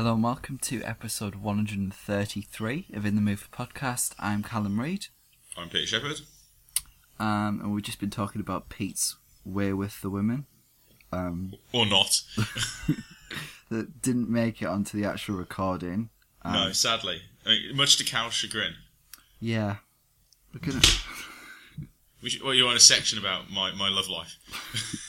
Hello and welcome to episode 133 of In the Mood for Podcast. I'm Callum Reid, I'm Peter Shepherd. um, and we've just been talking about Pete's Way with the Women um, Or not. that didn't make it onto the actual recording. Um, no, sadly. I mean, much to Cal's chagrin. Yeah. We're gonna... We should, well, you want a section about my, my love life?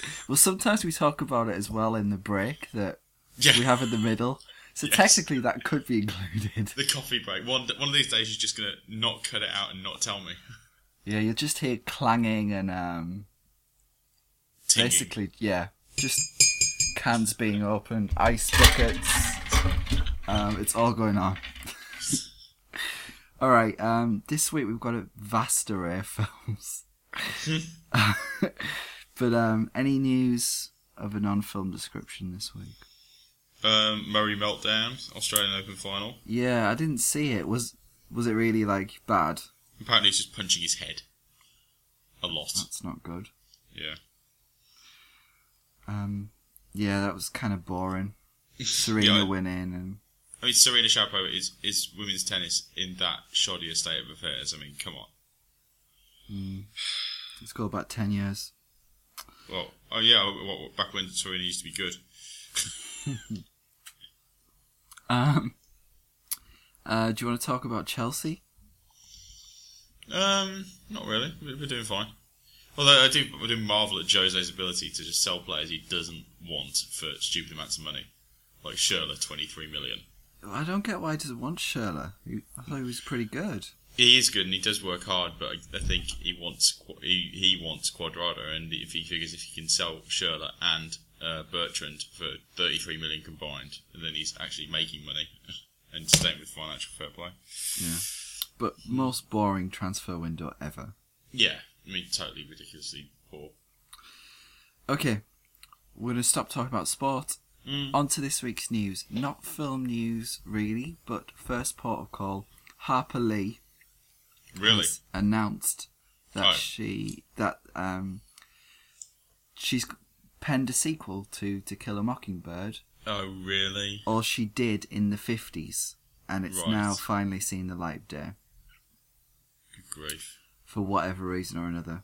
Well, sometimes we talk about it as well in the break that Yeah. we have in the middle. So Yes. technically that could be included. The coffee break. One one of these days, you're just gonna not cut it out and not tell me. Yeah, you'll just hear clanging and um, Tinging. basically, yeah, just cans being opened, ice buckets. Um, it's all going on. all right. Um, this week we've got a vast array of films. but um, any news of a non-film description this week? Um, Murray meltdown, Australian Open final. Yeah, I didn't see it. Was was it really like bad? Apparently, he's just punching his head a lot. That's not good. Yeah. Um, yeah, that was kind of boring. Serena Yeah, I- winning and I mean, Serena Sharapova is is women's tennis in that shoddy state of affairs. I mean, come on. mm, let's go back ten years. Well, oh yeah, what, back when Serena used to be good. Um, uh, do you want to talk about Chelsea? Um, not really. We're, doing fine. Although I do, I do marvel at Jose's ability to just sell players he doesn't want for stupid amounts of money, like Schürrle, twenty three million. I don't get why he doesn't want Schürrle. He- I thought he was pretty good. He is good and he does work hard, but I, I think he wants he, he wants Cuadrado, and if he figures if he can sell Schürrle and uh, Bertrand for thirty three million combined, and then he's actually making money and staying with financial fair play. Yeah, but most boring transfer window ever. Yeah, I mean, totally ridiculously poor. Okay, we're going to stop talking about sport. Mm. On to this week's news. Not film news, really, but first port of call. Harper Lee Really? has announced that Oh. she that um she's penned a sequel to To Kill a Mockingbird, Oh, really? or she did in the fifties, and it's Right. now finally seen the light of day Good grief. for whatever reason or another.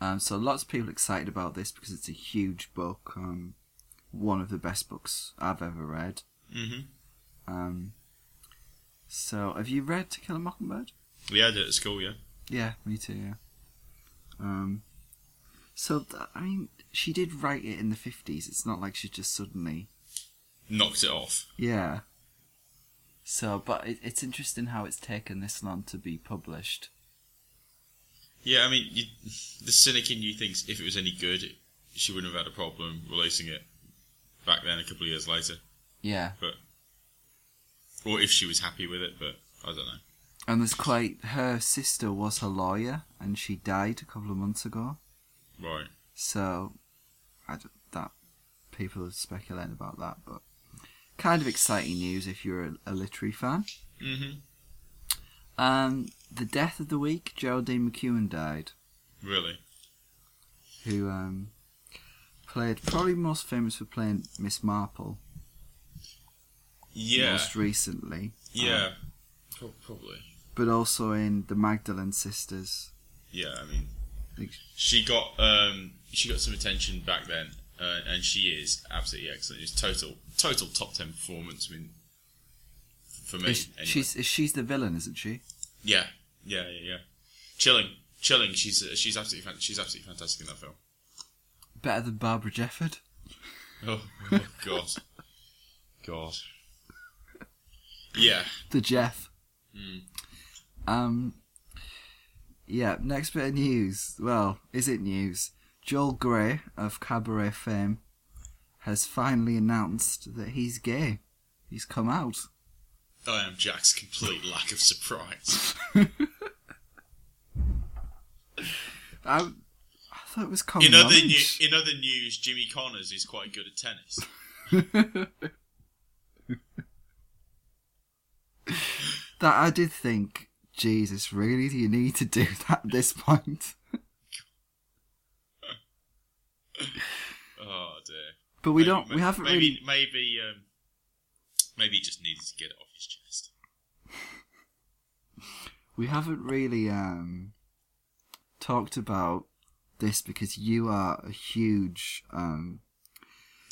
Um, so lots of people excited about this because it's a huge book, um, one of the best books I've ever read. Mm-hmm. Um, so have you read To Kill a Mockingbird? We had it at school, yeah. Yeah, me too. Yeah. Um, so th- I mean, she did write it in the fifties. It's not like she just suddenly. Knocked it off. Yeah. So, but it, it's interesting how it's taken this long to be published. Yeah, I mean, you, the cynic in you thinks if it was any good, she wouldn't have had a problem releasing it back then, a couple of years later. Yeah. But or if she was happy with it, but I don't know. And there's quite. Her sister was her lawyer, and she died a couple of months ago. Right. So, I d that people are speculating about that, but kind of exciting news if you're a, a literary fan. Mm-hmm. Um, the death of the week, Geraldine McEwan died, Really? who um, played probably most famous for playing Miss Marple Yeah. most recently. Yeah. um, probably. but also in the Magdalene Sisters. Yeah, I mean, She got um, she got some attention back then, uh, and she is absolutely excellent. It's total total top ten performance. I mean, for me, Is- anyway. She's she's the villain, isn't she? yeah, yeah, yeah, yeah. Chilling, chilling. She's uh, she's absolutely fan- she's absolutely fantastic in that film. Better than Barbara Jefford. Oh, oh God, God. Yeah. The Jeff. Mm. Um. Yeah. Next bit of news. Well, is it news? Joel Grey of Cabaret fame has finally announced that he's gay. He's come out. I am Jack's complete lack of surprise. I, um, I thought it was common In other, new, in other news, Jimmy Connors is quite good at tennis. that I did think, Jesus, really? Do you need to do that at this point? Oh dear. But we Maybe- don't. We haven't maybe, really. Maybe um, Maybe he just needed to get it off his chest. We haven't really um, talked about this because you are a huge um,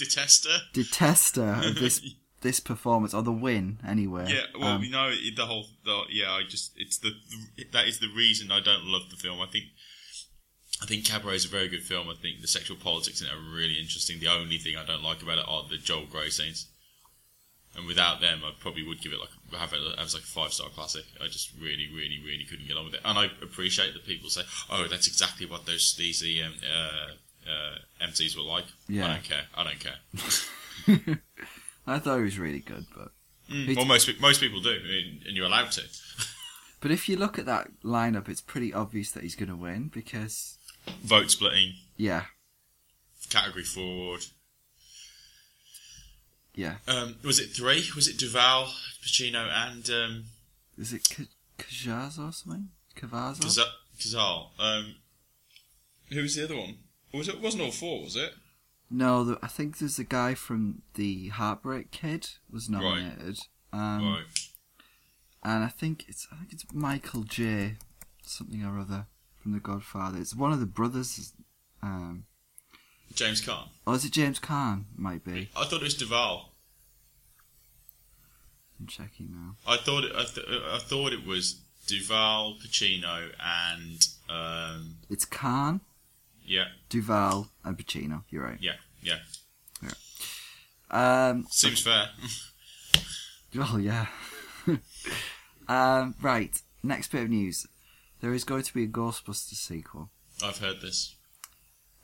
Detester. detester of this this performance or the win anyway. Yeah, well, Um, we know the whole. The, yeah, I just it's the that is the reason I don't love the film. I think I think Cabaret is a very good film. I think the sexual politics in it are really interesting. The only thing I don't like about it are the Joel Grey scenes, and without them, I probably would give it like have it as like a five star classic. I just really, really, really couldn't get on with it, and I appreciate that people say, "Oh, that's exactly what those sleazy um, uh, uh, MCs were like." Yeah. I don't care. I don't care. I thought he was really good, but It's- Well, most most people do, and and you're allowed to. but if you look at that lineup, it's pretty obvious that he's going to win because Vote splitting, yeah, category forward. yeah. Um, was it three? Was it Duvall, Pacino, and um, Is it K- Kajaz or something? Cavazo? Caza- Cazal? Um, who was the other one? Was it? Wasn't all four? Was it? No, the, I think there's a guy from the Heartbreak Kid was Right. nominated, um, right. and I think it's I think it's Michael J. something or other from The Godfather. It's one of the brothers. Um, James Caan. or is it James Caan? Might be. I thought it was Duvall. I'm checking now. I thought it. I, th- I thought it was Duvall, Pacino, and um, It's Caan, yeah, Duvall, and Pacino. You're right. yeah, yeah. Um, Seems fair. Well, yeah. um, right. Next bit of news. There is going to be a Ghostbusters sequel, I've heard this.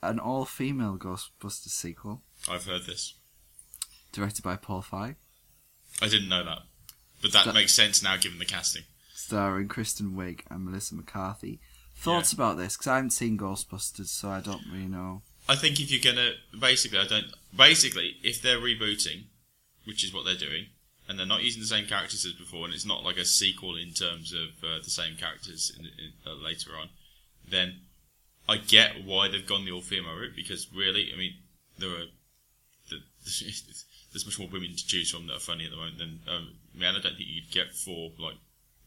an all-female Ghostbusters sequel, I've heard this. directed by Paul Feig, I didn't know that, but that That- makes sense now given the casting. starring Kristen Wiig and Melissa McCarthy. Thoughts about this? Because I haven't seen Ghostbusters, so I don't really know. I think if you're gonna basically, I don't. Basically, if they're rebooting, which is what they're doing, and they're not using the same characters as before, and it's not like a sequel in terms of uh, the same characters in, in, uh, later on, then I get why they've gone the all-female route because really, I mean, there are the, there's much more women to choose from that are funny at the moment than um, man. I don't think you'd get four like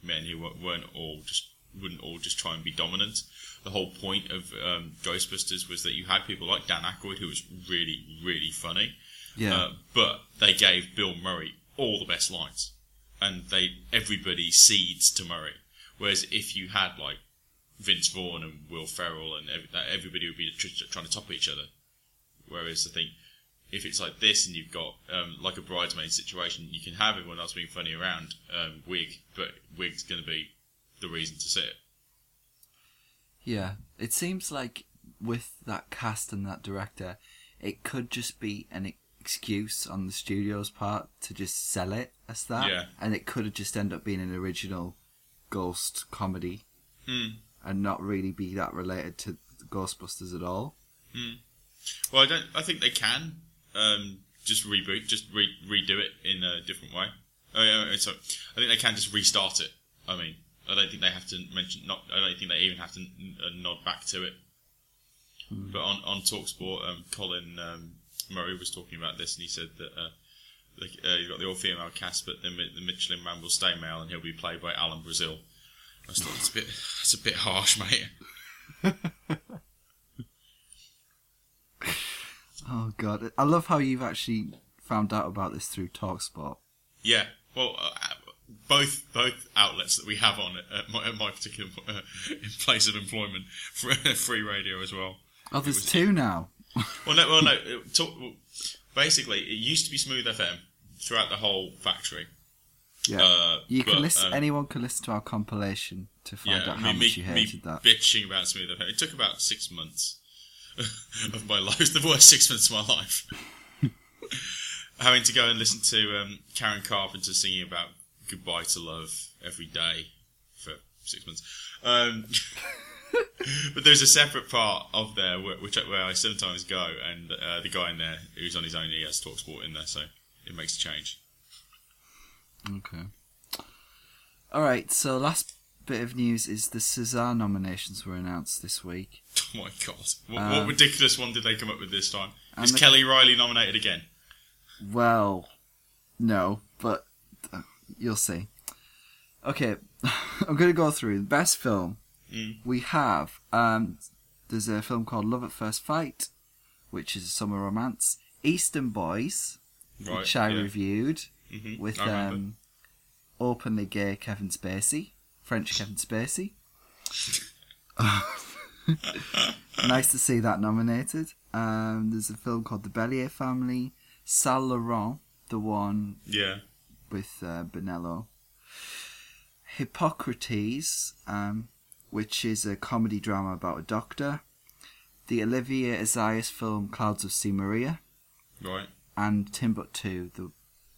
men who weren't all just wouldn't all just try and be dominant. The whole point of um, Ghostbusters was that you had people like Dan Aykroyd who was really really funny, Yeah. uh, but they gave Bill Murray all the best lines, and they everybody cedes to Murray. Whereas if you had like Vince Vaughn and Will Ferrell and every, everybody would be tr- tr- trying to top each other. Whereas I think if it's like this and you've got um, like a bridesmaid situation, you can have everyone else being funny around um, Wiig, but Wiig's going to be the reason to sit. Yeah, it seems like with that cast and that director, it could just be an excuse on the studio's part to just sell it as that, Yeah. and it could have just end up being an original ghost comedy Hmm. and not really be that related to Ghostbusters at all. Well, I don't. I think they can um, just reboot, just re- redo it in a different way. Oh, yeah, so I think they can just restart it. I mean, I don't think they have to mention. Not. I don't think they even have to n- nod back to it. But on on Talksport, um, Colin um, Murray was talking about this, and he said that. Uh, like, uh, you've got the all-female cast, but then the Michelin man will stay male, and he'll be played by Alan Brazil. I thought it's a bit, it's a bit harsh, mate. Oh god, I love how you've actually found out about this through Talksport. Yeah, well, uh, both both outlets that we have on at my, at my particular uh, place of employment, free radio as well. Oh, there's was- two now. Well, no, well, no. it- Talk, well, basically, it used to be Smooth FM throughout the whole factory. Yeah, Uh, you can listen. um, anyone can listen to our compilation to find yeah, out how me, much you hated that. bitching about Smooth FM. It took about six months of my life. It's the worst six months of my life. Having to go and listen to um, Karen Carpenter singing about goodbye to love every day for six months. Um, but there's a separate part of there where, which where I sometimes go, and uh, the guy in there who's on his own, he has Talksport in there, so it makes a change. Okay. All right. So last bit of news is the César nominations were announced this week. Oh my god! What, Um, what ridiculous one did they come up with this time? Is the- Kelly Reilly nominated again? Well, No, but uh, you'll see. Okay, I'm going to go through the best film. Mm. We have um, there's a film called Love at First Fight, which is a summer romance. Eastern Boys, Right. which I yeah. reviewed Mhm, with I um, openly gay Kevin Spacey, French Kevin Spacey. nice to see that nominated. Um, there's a film called The Bellier Family, Saint Laurent, the one yeah. With uh, Benello. Hippocrates, um, which is a comedy drama about a doctor. The Olivier Assayas film Clouds of Sils Maria, Right. and Timbuktu, the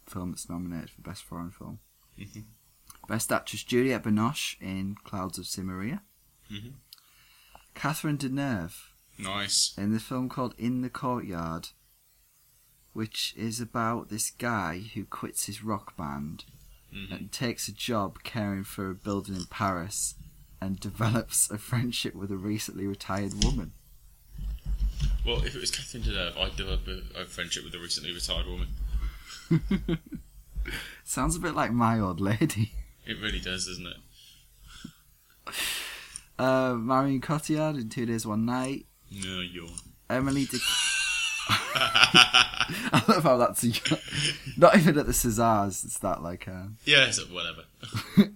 film that's nominated for Best Foreign Film. Mhm. Best Actress Juliette Binoche in Clouds of Sils Maria. Mhm. Catherine Deneuve Nice. in the film called In the Courtyard, which is about this guy who quits his rock band Mhm. and takes a job caring for a building in Paris and develops a friendship with a recently retired woman. Well, if it was Catherine Deneuve, I'd develop a, a friendship with a recently retired woman. Sounds a bit like my old lady. It really does, doesn't it? Uh, Marion Cotillard in Two Days One Night. No, yawn. Emily De. I love how that's not even at the Césars. It's that like uh, yeah, so whatever.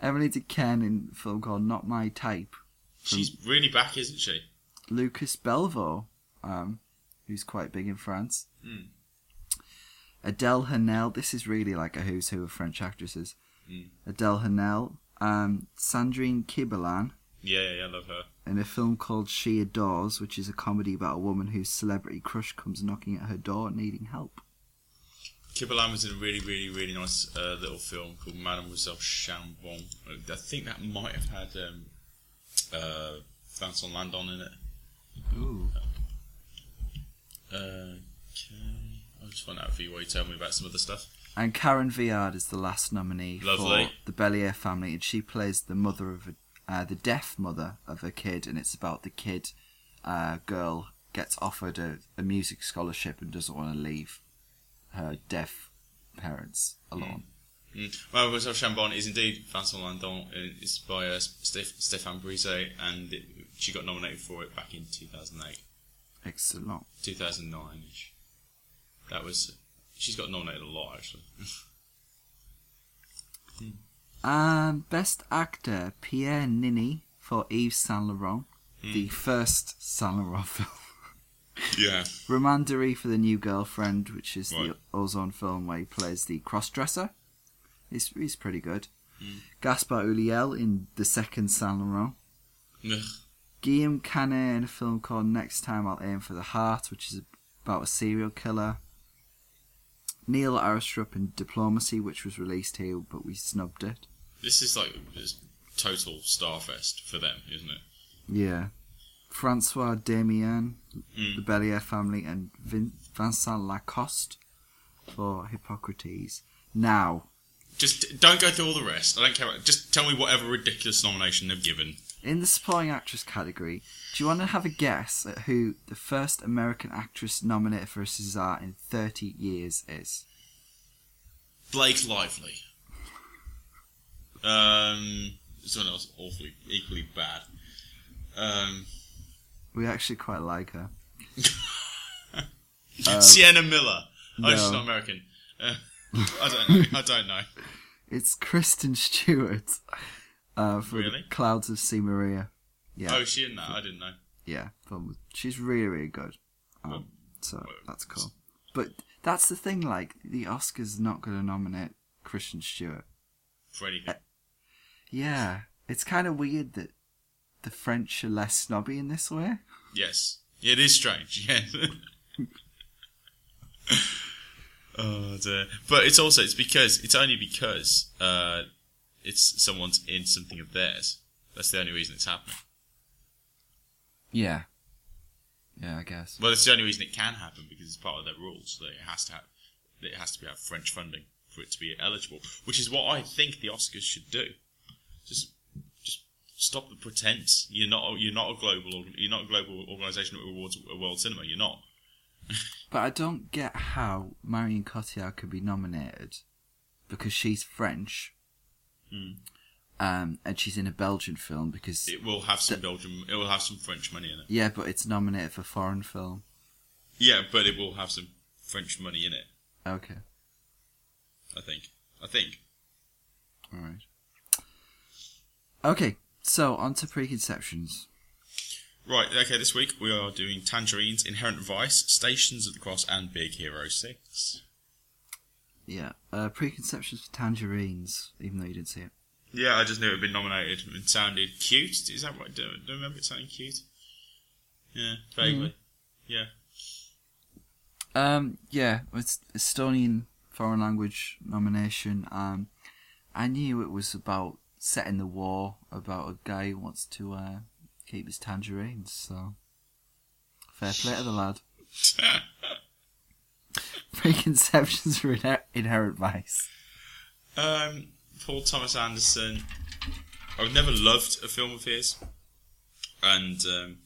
Emily Dequenne in a film called Not My Type. She's really back, isn't she? Lucas Belvaux, um, who's quite big in France. Hmm. Adele Haenel. This is really like a who's who of French actresses. Hmm. Adele Haenel. Um, Sandrine Kiberlain Yeah, yeah, yeah, I love her. In a film called She Adores, which is a comedy about a woman whose celebrity crush comes knocking at her door needing help. Kiberlain was in a really, really, really nice uh, little film called Mademoiselle Chambon. I think that might have had um, uh, Vincent Lindon in it. Ooh. Uh, okay. I'll just find out for you while you tell me about some other stuff. And Karin Viard is the last nominee Lovely. for the Bellier family, and she plays the mother of a, uh, the deaf mother of a kid, and it's about the kid uh, girl gets offered a, a music scholarship and doesn't want to leave her deaf parents alone. Mm. Mademoiselle Chambon is indeed Vincent Lindon. uh, It's by uh, Steph- Stéphane Brizé, and it, she got nominated for it back in 2008, Excellent. 2009 ish. That was. She's got nominated a lot, actually. And best actor Pierre Niney for Yves Saint Laurent, Hmm. the first Saint Laurent film. yeah. Romain Duris for The New Girlfriend, which is Right. the Ozon film where he plays the cross-dresser. He's, he's pretty good. Mm. Gaspard Ulliel in the second Saint Laurent. Ugh. Guillaume Canet in a film called Next Time I'll Aim for the Heart, which is about a serial killer. Niels Arestrup in Diplomacy, which was released here, but we snubbed it. This is like this total starfest for them, isn't it? Yeah. Francois Damiens, Mm. The Bellier Family, and Vin- Vincent Lacoste for Hippocrates. Now, Just don't go through all the rest. I don't care. About, just tell me whatever ridiculous nomination they've given. In the supporting actress category, do you want to have a guess at who the first American actress nominated for a César in 30 years is? Blake Lively. Um, someone else awfully equally bad. Um, We actually quite like her. Sienna Miller. Oh, she's not American. Uh, I don't know. I don't know. It's Kristen Stewart uh, for Really? the Clouds of Sils Maria. Yeah, Oh, she in that? I didn't know. yeah. film. She's really, really good. Um, Well, so well, that's cool. But that's the thing. Like the Oscars not going to nominate Kristen Stewart. For anything. Yeah, it's kind of weird that the French are less snobby in this way. Yes. It is strange. Yes. oh dear. But it's also it's because it's only because uh, it's someone's in something of theirs. That's the only reason it's happening. Yeah. Yeah, I guess. Well, it's the only reason it can happen because it's part of their rules that it has to have that it has to be have French funding for it to be eligible, which is what I think the Oscars should do. Just just stop the pretense. You're not you're not a global you're not a global organisation that rewards a world cinema. You're not. But I don't get how Marion Cotillard could be nominated because she's French. Hmm. Um, and she's in a Belgian film because It will have some Belgian. It will have some French money in it. yeah, but it's nominated for foreign film. Yeah, but it will have some French money in it. Okay, I think. I think. all right. Okay, so on to preconceptions. Right. Okay. This week we are doing Tangerines, Inherent Vice, Stations of the Cross, and Big Hero Six. Yeah, uh, preconceptions for Tangerines, even though you didn't see it. Yeah, I just knew it had been nominated and sounded cute. Is that right? Do, do you remember it sounding cute? Yeah, vaguely. Yeah. Um, yeah, it's Estonian foreign language nomination. Um, I knew it was about setting the war, about a guy who wants to uh, keep his tangerines. So, fair play to the lad. Preconceptions for inher- inherent vice. Um, Paul Thomas Anderson. I've never loved a film of his, and um,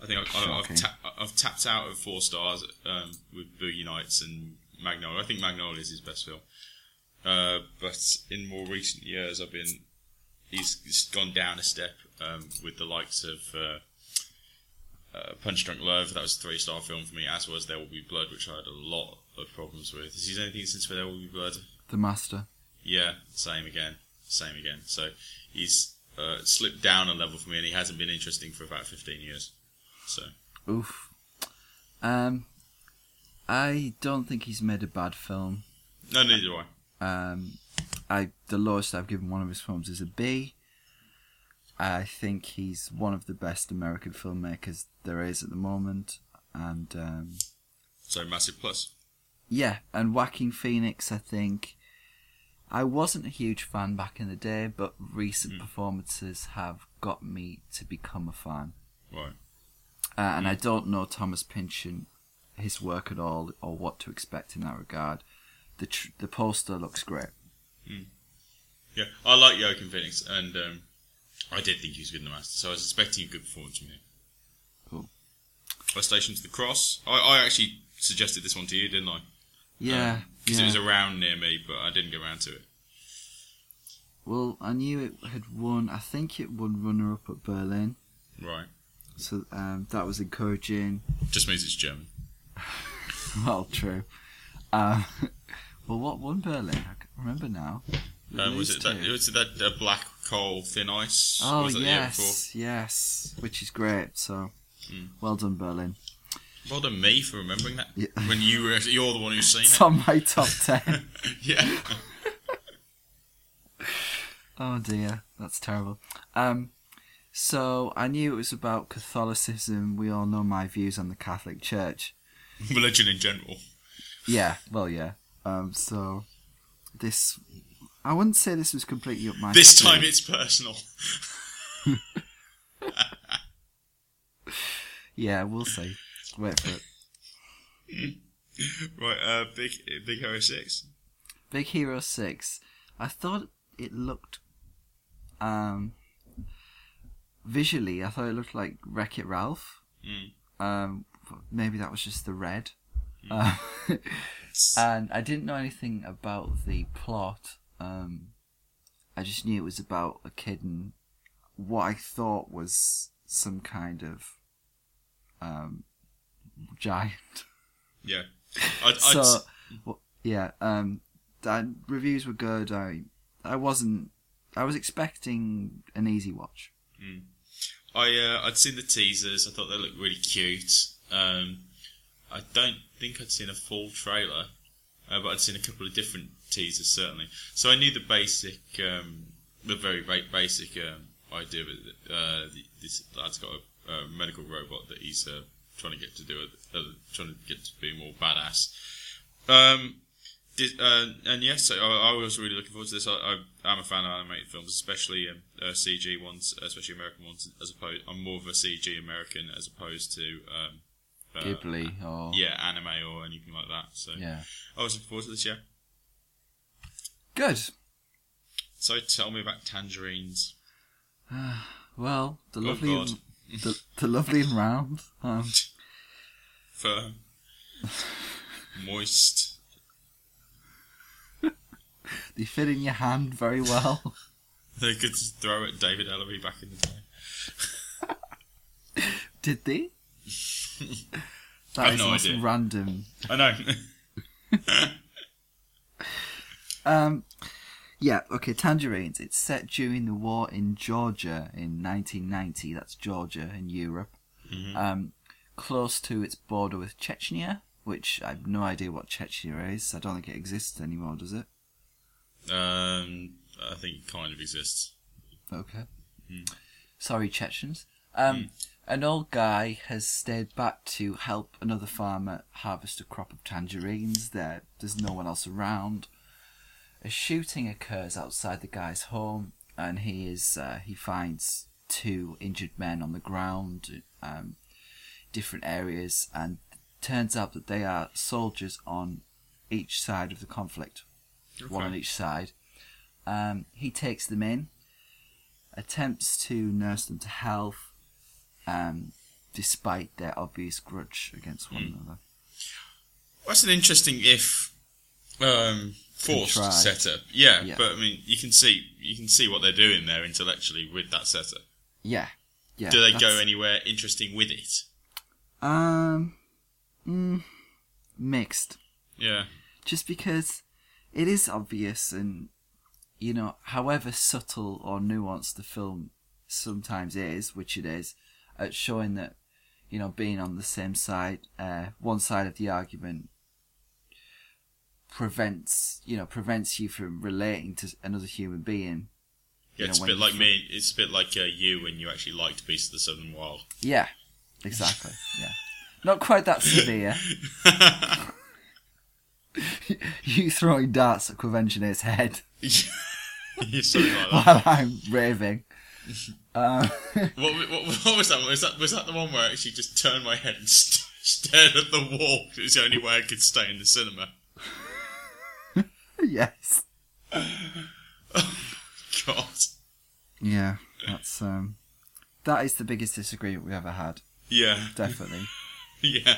I think I, I, I've, ta- I've tapped out of four stars um, with Boogie Nights and Magnolia. I think Magnolia is his best film, uh, but in more recent years, I've been he's, he's gone down a step um, with the likes of. Uh, uh, Punch Drunk Love, that was a three star film for me, as was There Will Be Blood, which I had a lot of problems with. Has he done anything since There Will Be Blood? The Master. Yeah, same again, same again. So he's uh, slipped down a level for me, and he hasn't been interesting for about fifteen years. So Oof. Um, I don't think he's made a bad film. no, neither do I. Um, I the lowest I've given one of his films is a B. I think he's one of the best American filmmakers there is at the moment, and um, So massive plus. Yeah, and Joaquin Phoenix. I think I wasn't a huge fan back in the day, but recent performances have got me to become a fan. Right. Uh, and I don't know Thomas Pynchon, his work at all, or what to expect in that regard. The tr- the poster looks great. Yeah, I like Joaquin Phoenix, and um, I did think he was good in the Master, so I was expecting a good performance from him. Cool. I Station to the Cross. I, I actually suggested this one to you, didn't I? Yeah, Because yeah. it was around near me, but I didn't get around to it. Well, I knew it had won. I think it won runner up at Berlin, Right. so um, that was encouraging. Just means it's German. well, true. Um, well, what won Berlin? I can't remember now. Um, was it that? Was it that uh, Black Coal Thin Ice? Oh was that the year before? yes, yes, which is great. So, Mm. well done, Berlin. Well done, me for remembering that. Yeah. When you were, you're the one who's seen It's it. on my top ten. yeah. Oh dear, that's terrible. Um, so I knew it was about Catholicism. We all know my views on the Catholic Church. Religion in general. Yeah, well, yeah. Um, so this, I wouldn't say this was completely up my. This street. time it's personal. Yeah, we'll see. Wait for it. Right, uh, big big Hero Six. Big Hero Six. I thought it looked, um, visually, I thought it looked like Wreck It Ralph. Mm. Um, maybe that was just the red. Uh, and I didn't know anything about the plot. Um, I just knew it was about a kid and what I thought was some kind of um, giant. Yeah. I'd, I'd, so well, yeah, um, that reviews were good. I I wasn't. I was expecting an easy watch. I uh, I'd seen the teasers. I thought they looked really cute. Um, I don't think I'd seen a full trailer, uh, but I'd seen a couple of different teasers certainly. So I knew the basic, um, the very basic um, idea that. Uh, this lad's got a, a medical robot that he's uh, trying to get to do it, uh, trying to get to be more badass. Um, did, uh, and yes, I, I was really looking forward to this. I, I'm a fan of animated films, especially um, uh, CG ones, especially American ones. As opposed, I'm more of a CG American as opposed to um, uh, Ghibli or yeah, anime or anything like that. So yeah. I was looking forward to this. Yeah. Good. So tell me about tangerines. Well, the Oh, lovely, God. The, the lovely and round. Um, Firm. Moist. They fit in your hand very well. They could throw at David Ellery back in the day. Did they? That is no idea. random. I know. Um, yeah, okay. Tangerines. It's set during the war in Georgia in 1990. That's Georgia in Europe. Mhm. Um, close to its border with Chechnya, which I have no idea what Chechnya is. I don't think it exists anymore, does it? um, I think it kind of exists. Okay. Mm. Sorry, Chechens. Um, An old guy has stayed back to help another farmer harvest a crop of tangerines. There, there's no one else around. A shooting occurs outside the guy's home, and he is uh, he finds two injured men on the ground, um, different areas, and turns out that they are soldiers on each side of the conflict one on each side. Um, he takes them in, attempts to nurse them to health, um, despite their obvious grudge against one Hmm. another. That's an interesting if um, forced setup. Yeah, Yeah. but I mean, you can see you can see what they're doing there intellectually with that setup. Yeah, yeah. Do they go anywhere interesting with it? Um, mm, mixed. Yeah. Just because it is obvious, and you know, however subtle or nuanced the film sometimes is, which it is, at showing that you know being on the same side, uh, one side of the argument prevents you know prevents you from relating to another human being. Yeah, You it's know, a bit like me. It's a bit like uh, you when you actually liked Beast of the Southern Wild. Yeah, exactly. yeah, not quite that severe. you throwing darts at Conventioner's head You're something like that. while I'm raving. Uh, What, what, what was that? Was that was that the one where I actually just turned my head and st- stared at the wall? It was the only way I could stay in the cinema. yes. Oh God. Yeah, that's um, that is the biggest disagreement we've ever had. Yeah. Definitely. Yeah.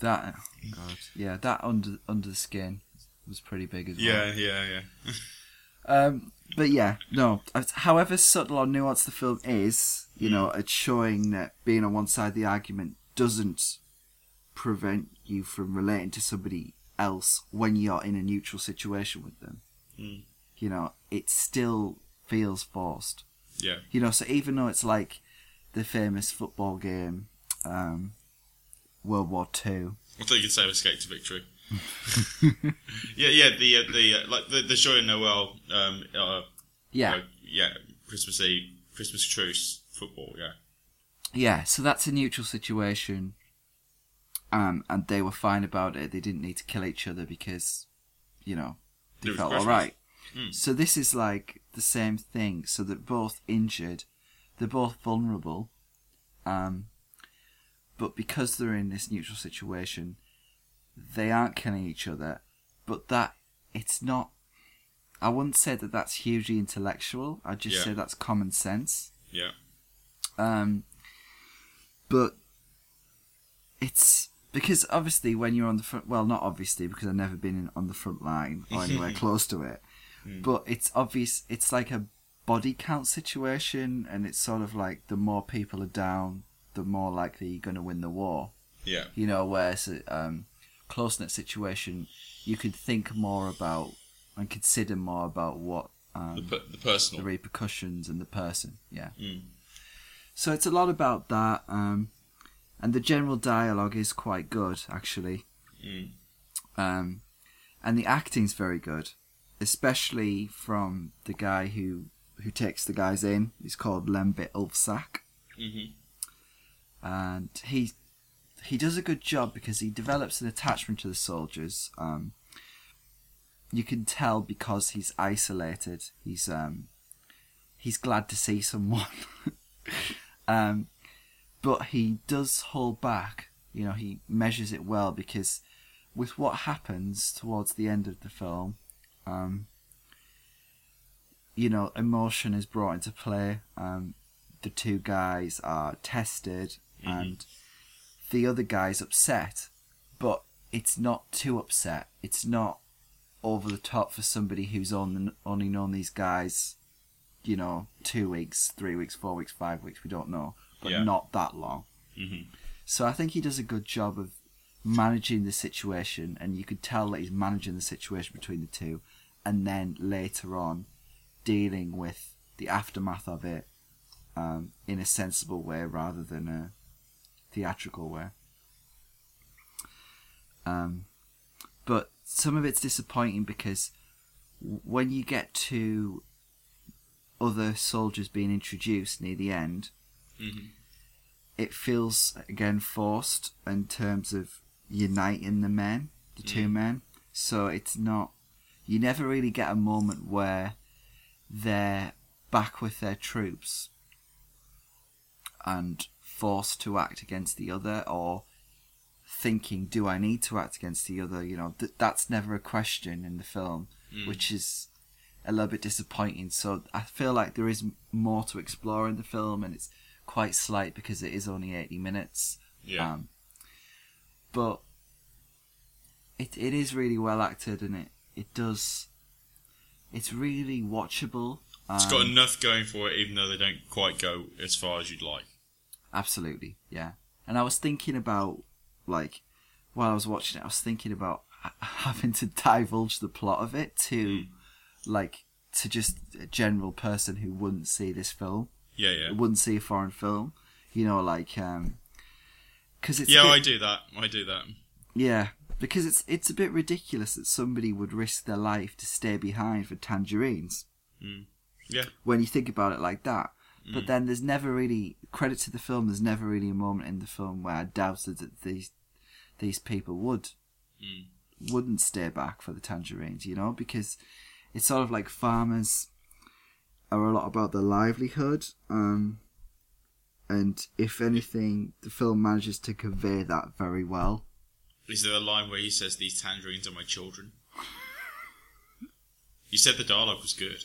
That oh God, yeah, that under under the skin was pretty big as well. Yeah. Yeah. Yeah. Um, but yeah, no. However subtle or nuanced the film is, you know, it's showing that being on one side of the argument doesn't prevent you from relating to somebody else when you're in a neutral situation with them. Mm. You know, it still feels forced. Yeah. You know, so even though it's like the famous football game, um, World War Two. I thought you could say escape to victory. yeah, yeah, the uh, the uh, like the the Joyeux Noel, um, uh, Yeah, uh, yeah, Christmas Eve, Christmas truce football, yeah, yeah. So that's a neutral situation. Um, and they were fine about it. They didn't need to kill each other because, you know, they felt all right. Mm. So this is like the same thing. So they're both injured, they're both vulnerable, um, but because they're in this neutral situation, they aren't killing each other. But that it's not. I wouldn't say that that's hugely intellectual. I'd just Yeah. say that's common sense. yeah, Um, but it's because obviously when you're on the front, well, not obviously because I've never been in, on the front line or anywhere close to it. Mm. But it's obvious. It's like a body count situation, and it's sort of like the more people are down, the more likely you're going to win the war. yeah, You know, whereas a um, close knit situation, you could think more about and consider more about what um, the per- the the repercussions and the person. Yeah. Mm. So it's a lot about that, um, and the general dialogue is quite good actually, Mm. um, and the acting's very good, especially from the guy who who takes the guys in. He's called Lembit Ulfsak, hmm and he he does a good job because he develops an attachment to the soldiers. Um, you can tell because he's isolated. He's um, he's glad to see someone, um, but he does hold back. You know, he measures it well because with what happens towards the end of the film, um, you know, emotion is brought into play. Um, the two guys are tested, Mhm. and the other guy's upset, but it's not too upset. It's not over the top for somebody who's on, only known these guys, you know, two weeks, three weeks, four weeks, five weeks. We don't know, but Yeah. not that long. Mhm. So I think he does a good job of managing the situation, and you could tell that he's managing the situation between the two, and then later on dealing with the aftermath of it um, in a sensible way rather than a theatrical way. Um, but some of it's disappointing because when you get to other soldiers being introduced near the end, Mhm. it feels again forced in terms of uniting the men, the two men. So it's not. You never really get a moment where they're back with their troops and forced to act against the other, or thinking, "Do I need to act against the other?" You know, th- that's never a question in the film, Mm. which is a little bit disappointing. So I feel like there is more to explore in the film, and it's quite slight because it is only eighty minutes. Yeah. Um, but it it is really well acted, and it it does. It's really watchable. it's got um, enough going for it, even though they don't quite go as far as you'd like. Absolutely, yeah. And I was thinking about, like, while I was watching it, I was thinking about having to divulge the plot of it to, like, to just a general person who wouldn't see this film, Yeah, yeah. wouldn't see a foreign film, you know, like, um, because it's Yeah, bit- I do that. I do that. yeah, because it's it's a bit ridiculous that somebody would risk their life to stay behind for tangerines. Yeah. when you think about it like that. But then there's never really credit to the film. There's never really a moment in the film where I doubted that these these people would Mm. wouldn't stay back for the tangerines. You know, because it's sort of like farmers are a lot about their livelihood. Um, and if anything, the film manages to convey that very well. Is there a line where he says, "These tangerines are my children"? you said the dialogue was good.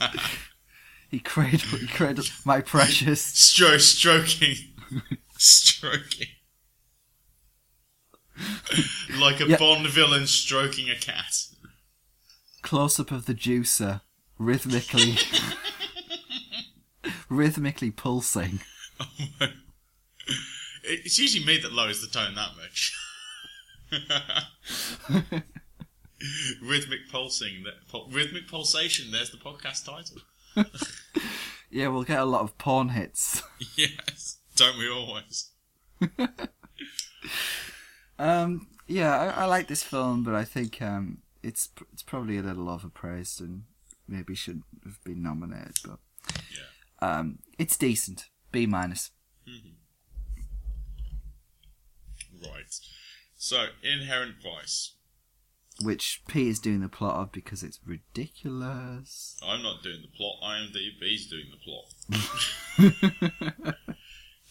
He cradled, he cradled my precious. Stro- stroking, stroking, like a. Bond villain stroking a cat. Close up of the juicer rhythmically rhythmically pulsing Oh It's usually me that lowers the tone that much. rhythmic pulsing, that pul- rhythmic pulsation. There's the podcast title. yeah we'll get a lot of porn hits yes, don't we always? um yeah I, I like this film but i think um it's it's probably a little overpraised and maybe should have been nominated but Yeah. um it's decent b minus Right. So, Inherent Vice. which p is doing the plot of because it's ridiculous I'm not doing the plot. IMDb's doing the plot.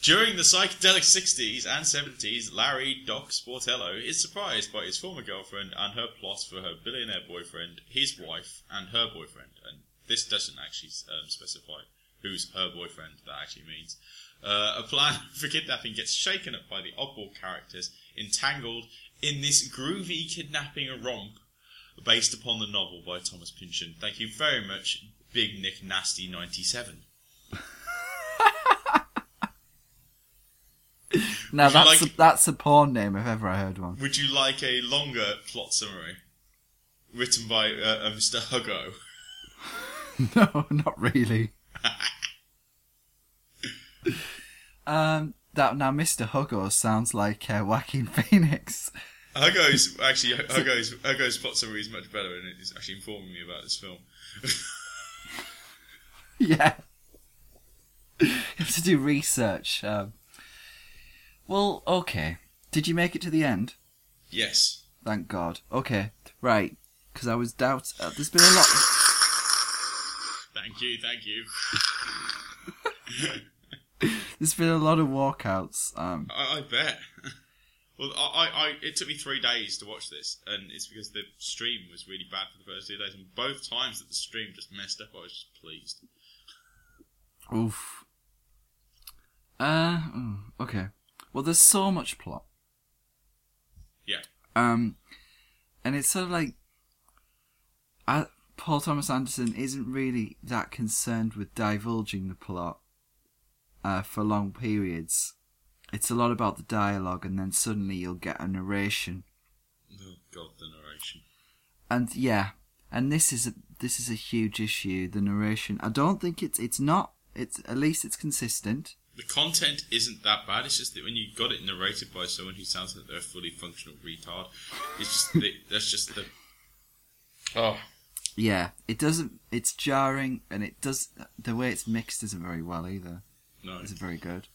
During the psychedelic 60s and 70s, Larry Doc Sportello is surprised by his former girlfriend and her plot for her billionaire boyfriend, his wife, and her boyfriend. And this doesn't actually um, specify who's her boyfriend that actually means. Uh, a plan for kidnapping gets shaken up by the oddball characters entangled in this groovy kidnapping romp based upon the novel by Thomas Pynchon. Thank you very much, Big Nick Nasty 97. Now that's like- a, that's a porn name if ever i heard one Would you like a longer plot summary written by uh, uh, Mr. Huggo? no, not really. um, that now Mr. Huggo sounds like uh, Joaquin Phoenix. Huggo's actually Huggo's Huggo's plot summary is much better, and it's actually informing me about this film. yeah, you have to do research. Um, well, okay. Did you make it to the end? yes. Thank God. Okay, right. Because I was doubt. Uh, there's been a lot. Thank you, thank you. There's been a lot of walkouts. Um, I, I bet. Well, I, I, it took me three days to watch this, and it's because the stream was really bad for the first two days, and both times that the stream just messed up, I was just pleased. Oof. Uh, mm, okay. Well, there's so much plot. Yeah. Um, and it's sort of like, I, Paul Thomas Anderson isn't really that concerned with divulging the plot uh, for long periods. It's a lot about the dialogue, and then suddenly you'll get a narration, Oh god, the narration. and yeah, and this is a this is a huge issue. The narration. I don't think it's it's not. It's at least it's consistent. The content isn't that bad. It's just that when you got it narrated by someone who sounds like they're a fully functional retard, it's just the, that's just the. Oh, Yeah, it doesn't. It's jarring, and it does the way it's mixed isn't very well either. no. it's very good.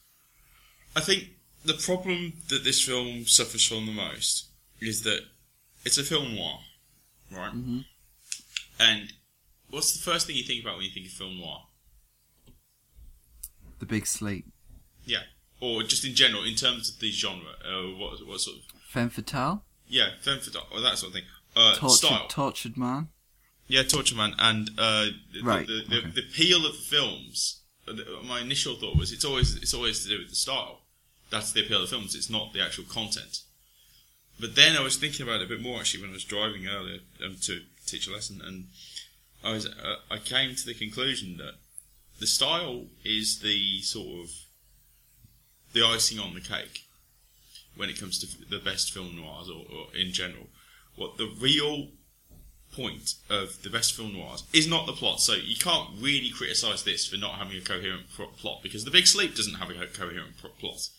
I think the problem that this film suffers from the most is that it's a film noir, right? hmm And what's the first thing you think about when you think of film noir? The Big Sleep. Yeah, or just in general, in terms of the genre, uh, what what sort of Femme Fatale. yeah, femme fatale, or that sort of thing. Uh, Tortured, style, tortured Man. yeah, Torture Man, and uh, the, Right, the, the, okay. the appeal of the films. uh, My initial thought was it's always it's always to do with the style. That's the appeal of the films. It's not the actual content. But then I was thinking about it a bit more actually when I was driving earlier um, to teach a lesson, and I was uh, I came to the conclusion that the style is the sort of the icing on the cake when it comes to the best film noirs or, or in general. What the real point of the best film noirs is not the plot. So you can't really criticise this for not having a coherent pro- plot because The Big Sleep doesn't have a coherent pro- plot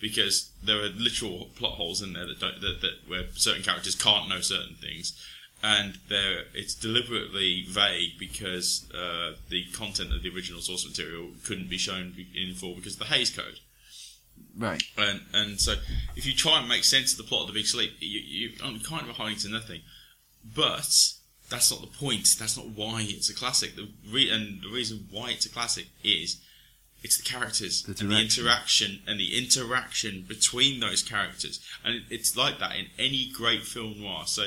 because there are literal plot holes in there that don't that, that where certain characters can't know certain things. And there, it's deliberately vague because uh, the content of the original source material couldn't be shown in full because of the Hays Code. Right. And and so if you try and make sense of the plot of the Big Sleep, you, you, you're kind of hiding to nothing. But that's not the point. That's not why it's a classic. The re- and the reason why it's a classic is it's the characters The and the interaction and the interaction between those characters. And it's like that in any great film noir. So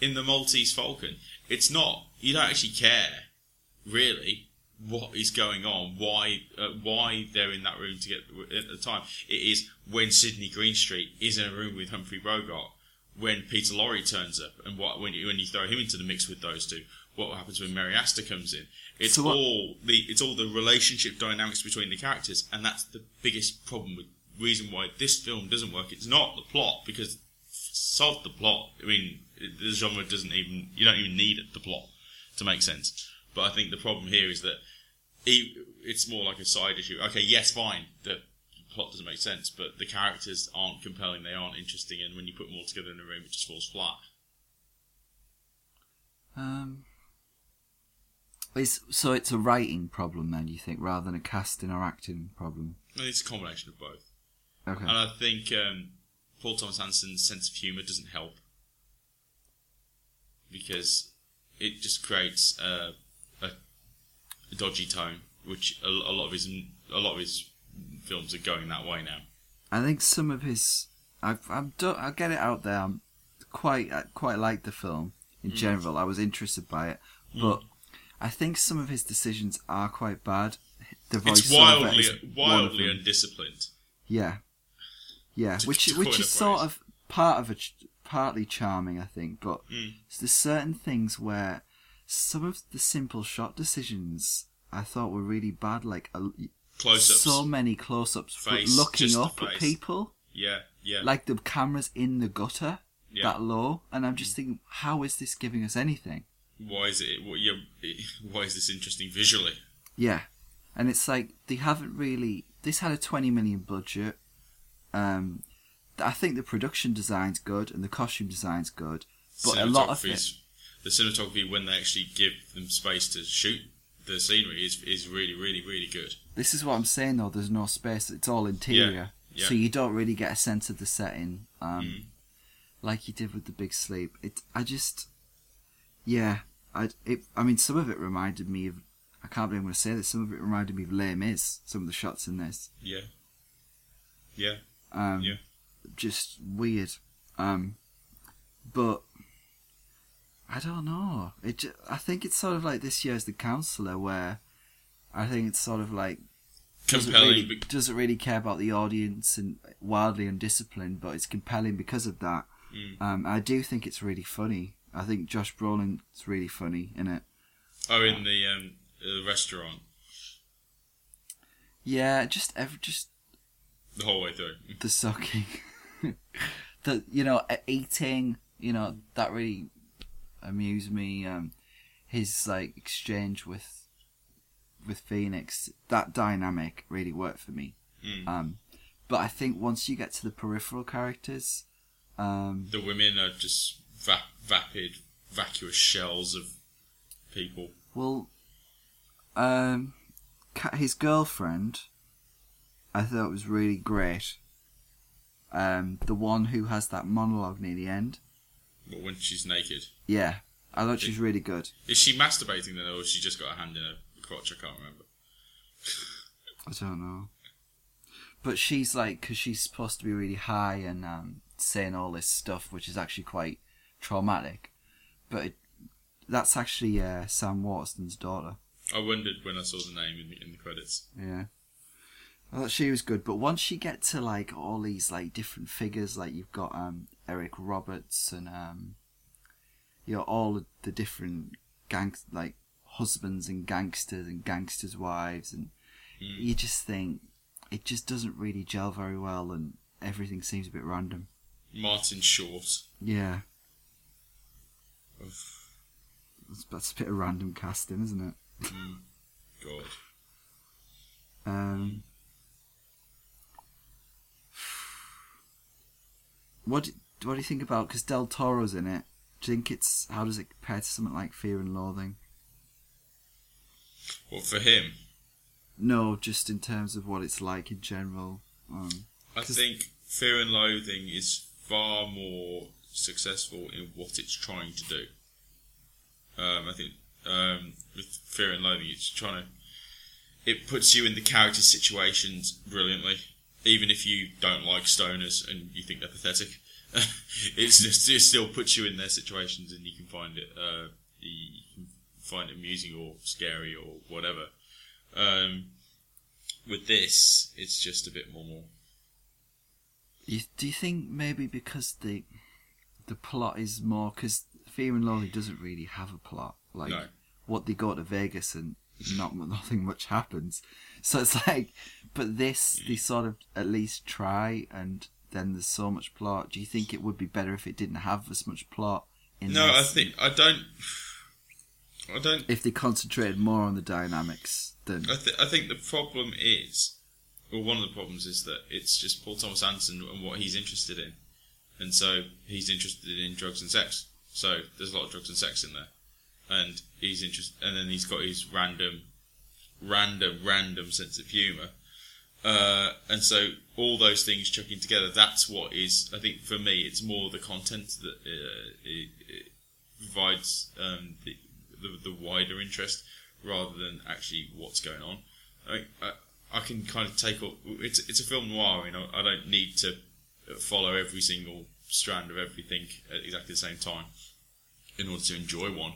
in the Maltese Falcon, it's not you don't actually care really what is going on, why uh, why they're in that room together at the time. It is when Sydney Greenstreet is in a room with Humphrey Bogart, when Peter Lorre turns up, and what when you, when you throw him into the mix with those two. What happens when Mary Astor comes in? It's So all the it's all the relationship dynamics between the characters, and that's the biggest problem with reason why this film doesn't work. It's not the plot because solve the plot. I mean, the genre doesn't even you don't even need the plot to make sense. But I think the problem here is that it, it's more like a side issue. Okay, yes, fine, the plot doesn't make sense, but the characters aren't compelling, they aren't interesting, and when you put them all together in a room, it just falls flat. Um. It's, so it's a writing problem then, you think, rather than a casting or acting problem. It's a combination of both. Okay. And I think um, Paul Thomas Anderson's sense of humour doesn't help because it just creates a, a, dodgy tone, which a, a lot of his a lot of his films are going that way now. I think some of his, I've, I'm, I'll get it out there. I'm quite, I quite like the film in Mm. general. I was interested by it, but I think some of his decisions are quite bad. The It's voiceover wildly is one of wildly undisciplined. Yeah, yeah, To- which to which is sort of part of a partly charming, I think. But Mm. there's certain things where some of the simple shot decisions I thought were really bad, like a, Close-ups. so many close-ups, Face, looking up at people, Yeah, yeah, like the cameras in the gutter yeah. that low, and I'm just thinking, how is this giving us anything? Why is it? What, yeah, why is this interesting visually? Yeah, and it's like they haven't really. This had a 20 million budget. Um, I think the production design's good and the costume design's good, but a lot of it. The cinematography when they actually give them space to shoot the scenery is is really, really, really good. This is what I'm saying though. There's no space. It's all interior, yeah. so you don't really get a sense of the setting, um, Mm. like you did with the Big Sleep. It. I just, yeah. I. It. I mean, some of it reminded me of. I can't believe I'm going to say this. Some of it reminded me of Les Mis. Some of the shots in this. Yeah, yeah, Um, Yeah. Just weird. Um, but I don't know. It. I think it's sort of like this year's The Counselor, where I think it's sort of like doesn't really, doesn't really care about the audience and wildly undisciplined, but it's compelling because of that. Mm. Um, I do think it's really funny. I think Josh Brolin's really funny in it. Oh, in the um, uh, restaurant Yeah, just ever just the whole way through. the sucking, the you know eating, you know that really amused me. Um, his like exchange with with Phoenix, that dynamic really worked for me. Mm. Um, but I think once you get to the peripheral characters, um, The women are just va- vapid, vacuous shells of people. well, um, his girlfriend, I thought was really great. Um, the one who has that monologue near the end, But when she's naked, yeah, I thought she was really good. is she masturbating then, or has she just got a hand in her crotch? I can't remember. I don't know. But she's like, because she's supposed to be really high and um, saying all this stuff, which is actually quite traumatic. But it, that's actually uh, Sam Waterston's daughter. I wondered when I saw the name in the, in the credits. Yeah. I thought she was good, but once you get to like all these like different figures, like you've got um, Eric Roberts and um, you know all the different gangs, like husbands and gangsters and gangsters' wives, and Mm. you just think it just doesn't really gel very well, and everything seems a bit random. Martin Short. Yeah, Ugh, that's, that's a bit of random casting, isn't it? mm, God. Um, what what do you think about? Because Del Toro's in it. Do you think it's how does it compare to something like Fear and Loathing? Well, for him, No, just in terms of what it's like in general. Um, I think Fear and Loathing is far more successful in what it's trying to do. Um, I think um, with Fear and Loathing, it's trying to. It puts you in the character situations brilliantly, even if you don't like stoners and you think they're pathetic. it's just it still puts you in their situations, and you can find it. Uh, you can find it amusing or scary or whatever. Um, with this, it's just a bit more. you, do you think maybe because the the plot is more because Fear and Loathing doesn't really have a plot. Like No. what they go to Vegas and not nothing much happens. So it's like, but this they sort of at least try, and then there's so much plot. Do you think it would be better if it didn't have as much plot? In No, I think I don't. I don't. if they concentrated more on the dynamics, then I, th- I think the problem is, well, one of the problems is that it's just Paul Thomas Anderson and what he's interested in, and so he's interested in drugs and sex. So there's a lot of drugs and sex in there, and he's interested. And then he's got his random, random, random sense of humour. Uh, and so all those things chucking together, that's what is. I think for me, it's more the content that uh, it, it provides um, the, the the wider interest rather than actually what's going on. I, I, I can kind of take up. It's it's a film noir. You know, I don't need to follow every single strand of everything at exactly the same time in order to enjoy one.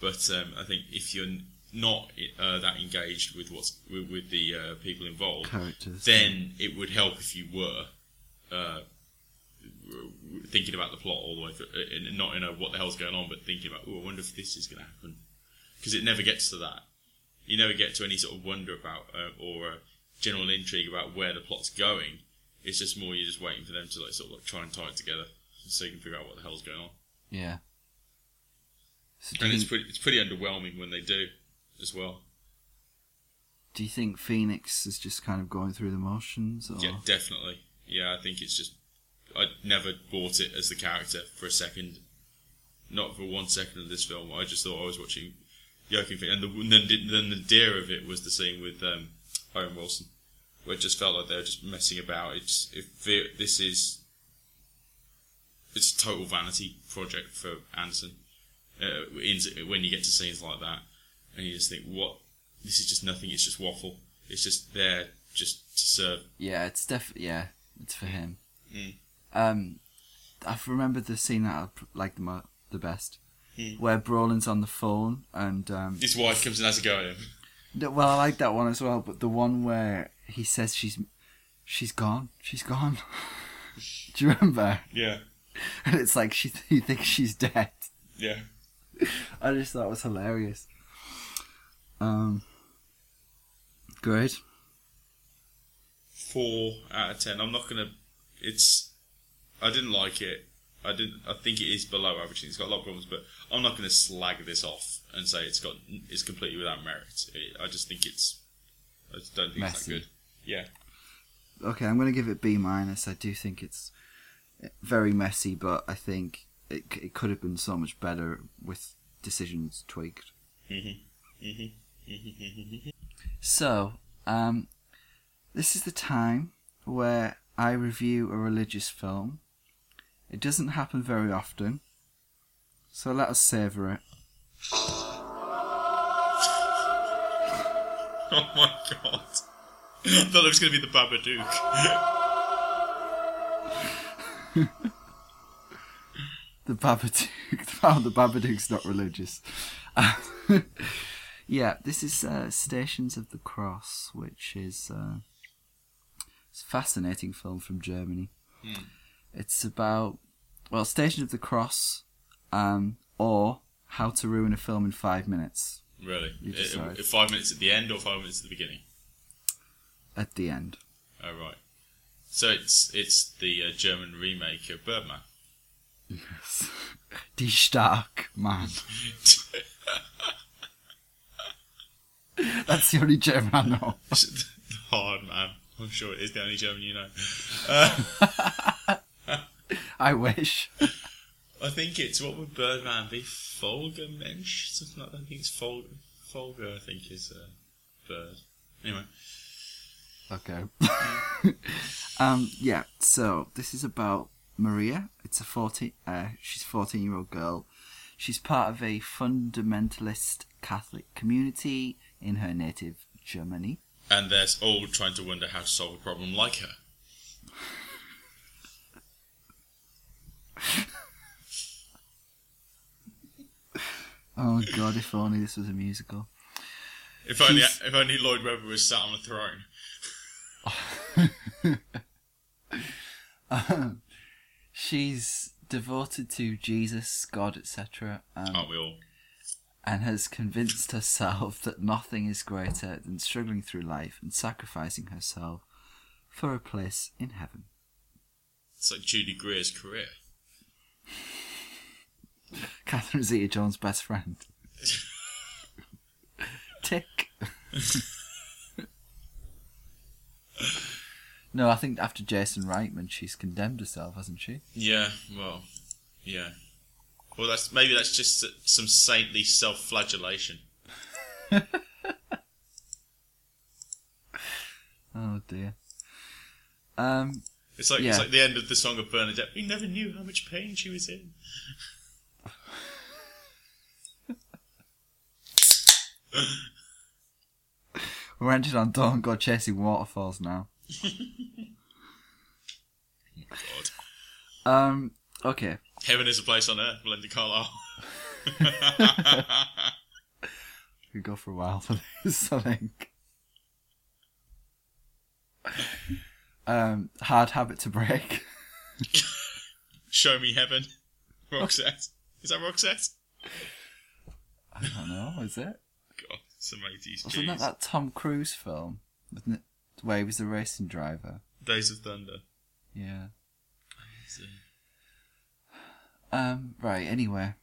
But um, I think if you're not uh, that engaged with what's with, with the uh, people involved, characters. then it would help if you were uh, thinking about the plot all the way through, uh, and not in a what the hell's going on, but thinking about, oh, I wonder if this is going to happen, because it never gets to that. You never get to any sort of wonder about uh, or uh, general intrigue about where the plot's going. It's just more you're just waiting for them to like sort of like try and tie it together so you can figure out what the hell's going on. yeah. So And it's pretty it's pretty underwhelming when they do as well. do you think Phoenix is just kind of going through the motions, or Yeah, definitely. Yeah, I think it's just I never bought it as the character for a second, not for one second of this film. I just thought I was watching Joaquin Phoenix, and the, then the, then the dear of it was the scene with um, Owen Wilson, where it just felt like they were just messing about. It's if it, this is it's a total vanity project for Anderson. Uh, in, when you get to scenes like that, and you just think, what? This is just nothing. It's just waffle. It's just there just to serve Yeah, it's definitely yeah, it's for him. Mm. Um, I remember the scene that I like the mo- the best, Mm. where Brolin's on the phone and um, His wife comes and has a go at him. no, well, I like that one as well. But the one where he says she's she's gone, she's gone. Do you remember? Yeah. And it's like she he thinks she's dead. Yeah. I just thought it was hilarious. Um, great. Four out of ten. I'm not gonna. It's. I didn't like it. I didn't. I think it is below average. It's got a lot of problems, but I'm not gonna slag this off and say it's got. It's completely without merit. It, I just think it's. I just don't think it's that good. Yeah. Okay, I'm going to give it B minus. I do think it's very messy, but I think it it could have been so much better with decisions tweaked. So, um, this is the time where I review a religious film. It doesn't happen very often, so let us savour it. Oh my god. I thought it was gonna be the Babadook. The Babadook. Oh, the Babadook's not religious. Yeah, this is uh, Stations of the Cross, which is uh, it's a fascinating film from Germany. It's about well, Station of the Cross, um, or How to Ruin a Film in Five Minutes Really? Uh, uh, five minutes at the end or five minutes at the beginning? at the end. Oh right. So it's it's the uh, German remake of Birdman. Yes. Die Stark Man. That's the only German I know. Hard man. I'm sure it is the only German you know. I wish. I think it's what would Birdman be? Folger Mensch? Something like that. I think it's Folger. Folger, I think, is a bird. Anyway. Okay. um, yeah, so this is about Maria. It's a 14, uh, she's a 14 year old girl. She's part of a fundamentalist Catholic community in her native Germany. And they're all trying to wonder how to solve a problem like her. Oh god, if only this was a musical. If only, She's- if only Lloyd Webber was sat on a throne. She's devoted to Jesus, God, etc. Um, Aren't we all? And has convinced herself that nothing is greater than struggling through life and sacrificing herself for a place in heaven. It's like Judy Greer's career. Catherine Zeta Jones' best friend. Tick. no, I think after Jason Reitman, she's condemned herself, hasn't she? Yeah, well, yeah. Well, that's maybe that's just some saintly self-flagellation. Oh dear. Um, It's like Yeah. it's like the end of the song of Bernadette. We never knew how much pain she was in. we're ended on Don't Go Chasing Waterfalls now. God. Um, okay. Heaven is a place on earth, Belinda Carlisle. We go for a while for this, I think. Um, hard habit to break. Show me heaven. Roxette. Is that Roxette? I don't know, is it? God, some 80s Wasn't that that Tom Cruise film? Wasn't it? Where he was the racing driver. Days of Thunder. Yeah. Um, right, anyway.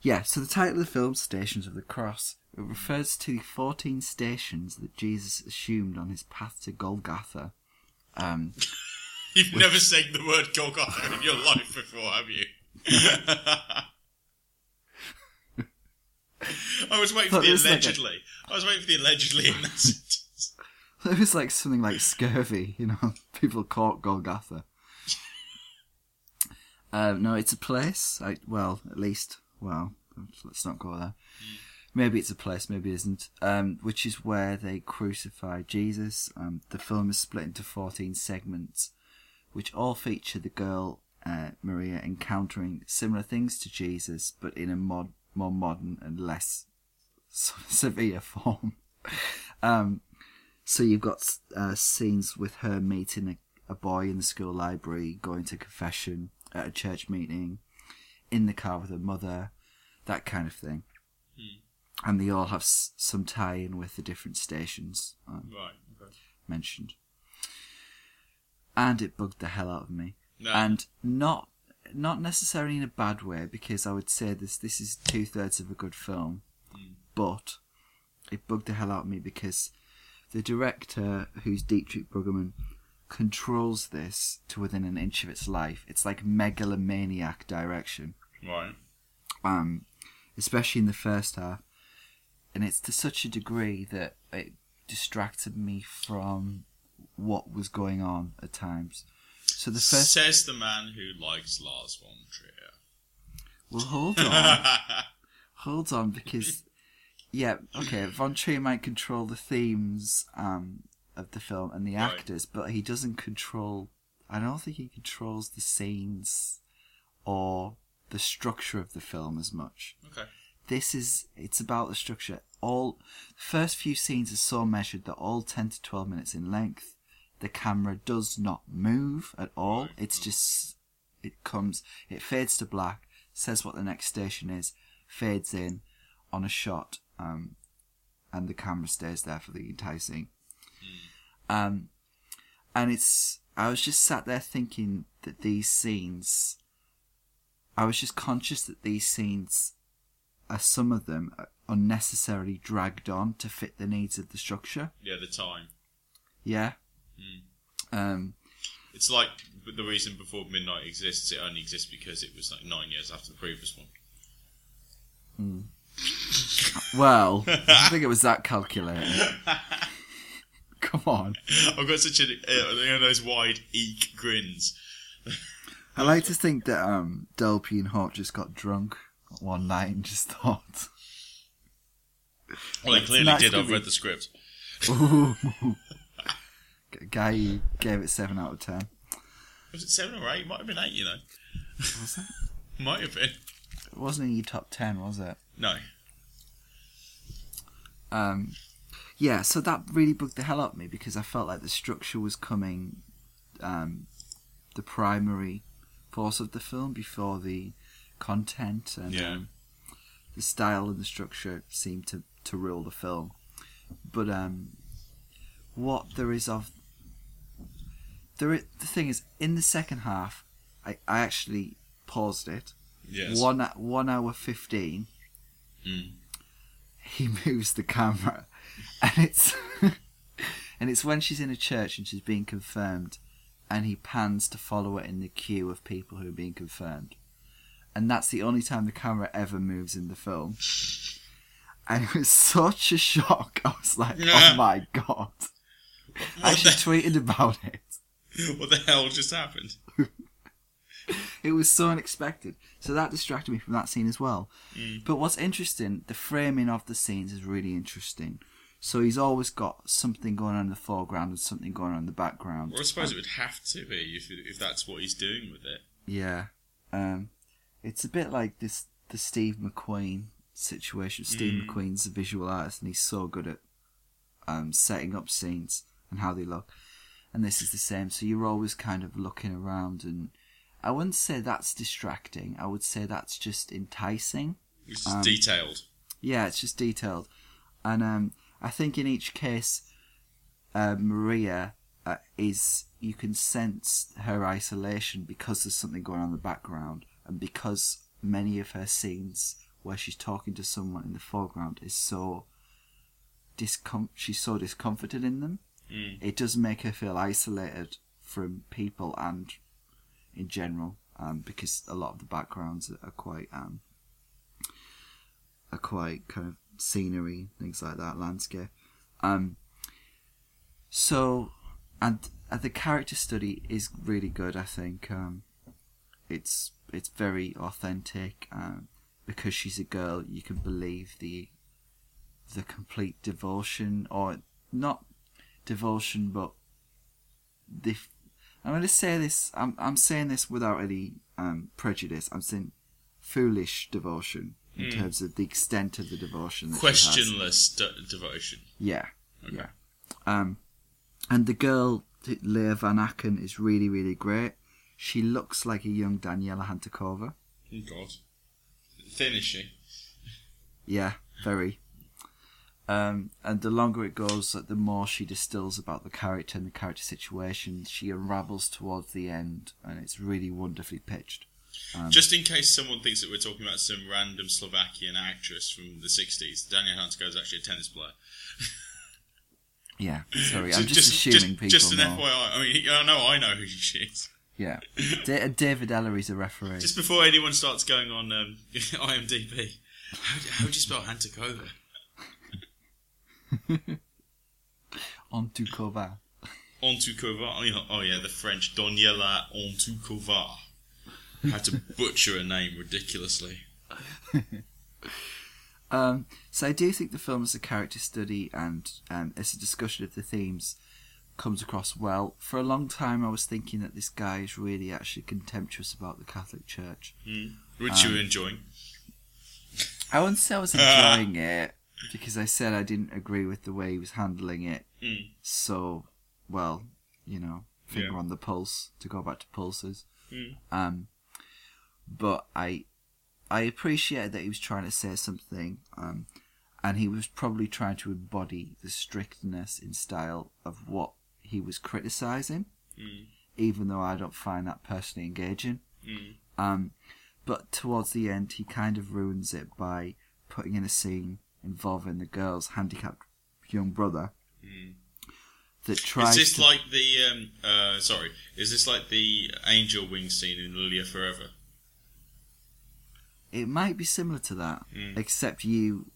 Yeah, so the title of the film, Stations of the Cross, it refers to the 14 stations that Jesus assumed on his path to Golgotha. Um, You've never said the word Golgotha in your life before, have you? I was waiting for the it's like a- allegedly. I was waiting for the allegedly in that sentence. it was like something like scurvy, you know, people caught Golgotha. Um, no, it's a place. I, well, at least, well, let's not go there. Maybe it's a place, maybe it isn't. Um, which is where they crucify Jesus. Um, the film is split into 14 segments, which all feature the girl, uh, Maria, encountering similar things to Jesus, but in a mod- more modern and less severe form. Um, so you've got uh, scenes with her meeting a, a boy in the school library, going to confession at a church meeting, in the car with her mother, that kind of thing. And they all have s- some tie-in with the different stations um, Right. Okay. mentioned. And it bugged the hell out of me. No. And not not necessarily in a bad way, because I would say this this is two thirds of a good film. But it bugged the hell out of me because the director, who's Dietrich Brüggemann, controls this to within an inch of its life. It's like megalomaniac direction Right. um, especially in the first half, and it's to such a degree that it distracted me from what was going on at times. So the first, Says the man who likes Lars von Trier. well, hold on, hold on, because yeah, okay, Von Trier might control the themes um, of the film and the Right. actors, but he doesn't control. I don't think he controls the scenes or the structure of the film as much. okay. this is it's about the structure all the first few scenes are so measured that all 10 to 12 minutes in length the camera does not move at all Right. it's just it comes it fades to black says what the next station is fades in on a shot um, and the camera stays there for the entire scene um, and it's i was just sat there thinking that these scenes i was just conscious that these scenes are some of them unnecessarily dragged on to fit the needs of the structure. Yeah, the time. Yeah. Um, It's like the reason before Midnight exists. It only exists because it was like nine years after the previous one. well, I think it was that calculated. Come on. I've got such a uh, you know those wide eek grins. I like to think that um, Delpy and Hawke just got drunk one night and just thought, Well, they clearly did. I've be- read the script. ooh. Guy gave it 7 out of 10. Was it seven or eight? Might have been eight. You know, Was it? might have been. It wasn't in your top 10, was it? No. Um, yeah, so that really bugged the hell out of me because I felt like the structure was coming, um, the primary force of the film before the content and Yeah. um, the style and the structure seemed to, to rule the film. But um, what there is of there, the thing is, in the second half, I, I actually paused it. Yes. One one hour fifteen. Mm. He moves the camera, and it's and it's when she's in a church and she's being confirmed, and he pans to follow her in the queue of people who are being confirmed, and that's the only time the camera ever moves in the film. And it was such a shock. I was like, "Oh my god!" I What actually tweeted about it. what the hell just happened? It was so unexpected. So that distracted me from that scene as well. Mm. But what's interesting, the framing of the scenes is really interesting. So he's always got something going on in the foreground and something going on in the background. Well, I suppose it would have to be if if that's what he's doing with it. Yeah. Um, it's a bit like this the Steve McQueen situation. Steve Mm. McQueen's a visual artist and he's so good at um, setting up scenes and how they look. And this is the same. So you're always kind of looking around and I wouldn't say that's distracting. I would say that's just enticing. It's Um, detailed. Yeah, it's just detailed. And um, I think in each case, uh, Maria uh, is, you can sense her isolation because there's something going on in the background and because many of her scenes where she's talking to someone in the foreground is so discom- she's so discomforted in them. Mm. It does make her feel isolated from people and in general um, because a lot of the backgrounds are quite um, are quite kind of scenery, things like that, landscape. Um, so, and uh, the character study is really good. I think um, it's it's very authentic. Um, because she's a girl, you can believe the the complete devotion, or not devotion, but the. I'm going to say this. I'm I'm saying this without any um, prejudice. I'm saying foolish devotion in Hmm. terms of the extent of the devotion. That she has. Questionless de- devotion. Yeah, Okay. yeah. Um, and the girl, Lea van Acken, is really, really great. She looks like a young Daniela Hantuchová. Oh God, thin is she? Yeah, very. Um, and the longer it goes, like, the more she distills about the character and the character situation. She unravels towards the end, and it's really wonderfully pitched. Um, Just in case someone thinks that we're talking about some random Slovakian actress from the 60s, Daniel Hansko is actually a tennis player. yeah, sorry, I'm just, assuming people Just an know. FYI. I mean, I know I know who she is. Yeah, Da- David Elleray's a referee. Just before anyone starts going on um, IMDb, how, how do you spell Hantuchová? Ontukova. Ontukova. Oh yeah, oh yeah, the French Doniela How to butcher a name ridiculously. Um, so I do think the film is a character study and um, it's a discussion of the themes comes across well. For a long time, I was thinking that this guy is really actually contemptuous about the Catholic Church. Mm. Which you were enjoying. I wouldn't say I was enjoying it because I said I didn't agree with the way he was handling it. Mm. So, well, you know, finger Yeah. on the pulse to go back to pulses. Mm. Um, but I, I appreciated that he was trying to say something, um, and he was probably trying to embody the strictness in style of what he was criticizing, Mm. even though I don't find that personally engaging. Mm. Um, but towards the end, he kind of ruins it by putting in a scene involving the girl's handicapped young brother Mm. that tries Is this to. like the um, uh, sorry? Is this like the angel wing scene in Lilya 4-ever? It might be similar to that, Mm. except you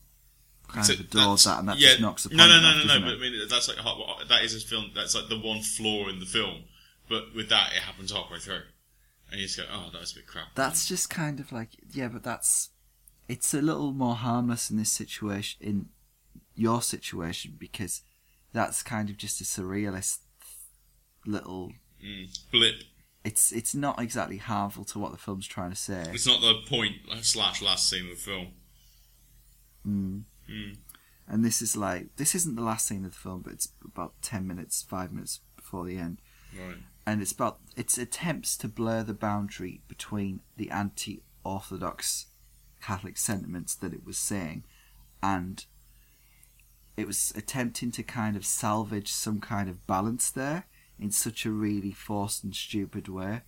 kind So of adore that's- that, and that yeah, just knocks the point no, no, no, off, no, no. But? I mean, that's like that is a film. That's like the one flaw in the film. But with that, it happens halfway through, and you just go, "Oh, that was a bit crap." That's just kind of like yeah, but that's it's a little more harmless in this situation in your situation because that's kind of just a surrealist little. Mm. Blip. It's it's not exactly harmful to what the film's trying to say. It's not the point slash last scene of the film. Mm. Mm. And this is like this isn't the last scene of the film, but it's about ten minutes, five minutes before the end, Right. and it's about its attempts to blur the boundary between the anti-orthodox Catholic sentiments that it was saying, and it was attempting to kind of salvage some kind of balance there in such a really forced and stupid way.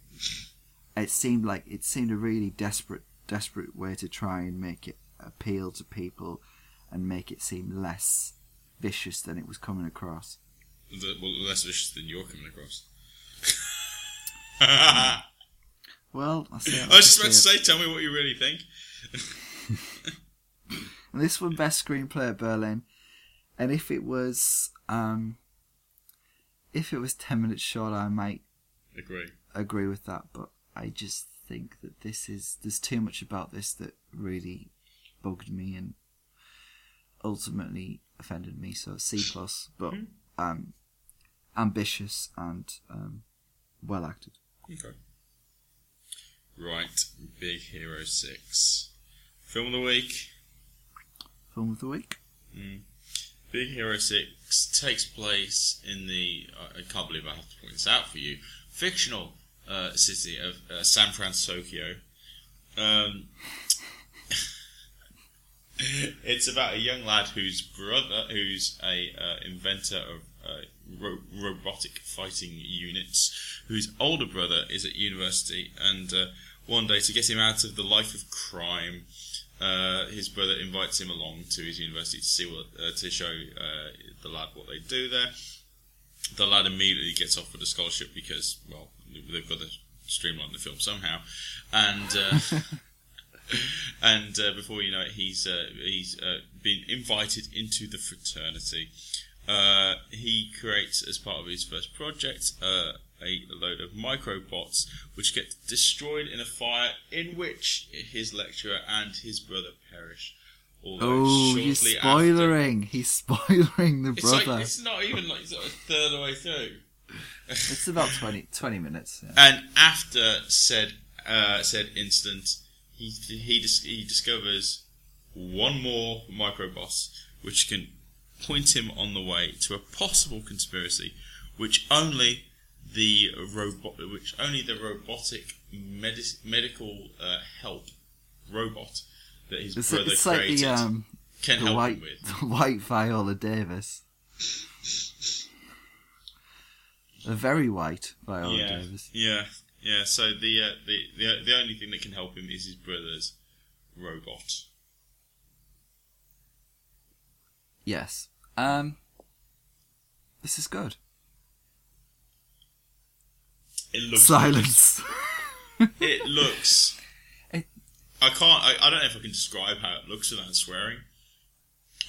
It seemed like it seemed a really desperate, desperate way to try and make it appeal to people and make it seem less vicious than it was coming across. The, well, less vicious than you're coming across. I Well, I, see was just about to say, tell me what you really think. And this won best screenplay at Berlin. And if it was um if it was ten minutes short I might Agree. agree with that, but I just think that this is there's too much about this that really bugged me and ultimately offended me. So C plus, but Mhm. um ambitious and um well acted. Okay. Right, Big Hero 6. Film of the week. Film of the week. Mm. Big Hero 6 takes place in the, I I can't believe I have to point this out for you, fictional uh, city of uh, San Francisco. Um, it's about a young lad whose brother, who's a uh, inventor of uh, ro- robotic fighting units, whose older brother is at university, and uh, one day to get him out of the life of crime, uh, his brother invites him along to his university to see what uh, to show uh, the lad what they do there. The lad immediately gets offered a scholarship because, well, they've got to streamline the film somehow, and. Uh, and uh, before you know it, he's uh, he's uh, been invited into the fraternity. Uh, he creates, as part of his first project, uh, a load of microbots which get destroyed in a fire in which his lecturer and his brother perish. Although Oh, he's shortly after- He's spoiling the It's brother. like it's not even like sort of a third of the way through. It's about 20, 20 minutes. Yeah. And after said uh, said instant, he he dis- he discovers one more microboss which can point him on the way to a possible conspiracy, which only the robot, which only the robotic medic- medical uh, help robot that his It's, brother it's like created the um, can the help white him with. the white Viola Davis. A very white Viola yeah, Davis. yeah, yeah. So the, uh, the the the only thing that can help him is his brother's robot. Yes. Um. This is good. It looks Silence. It looks. It- I can't. I, I don't know if I can describe how it looks without swearing.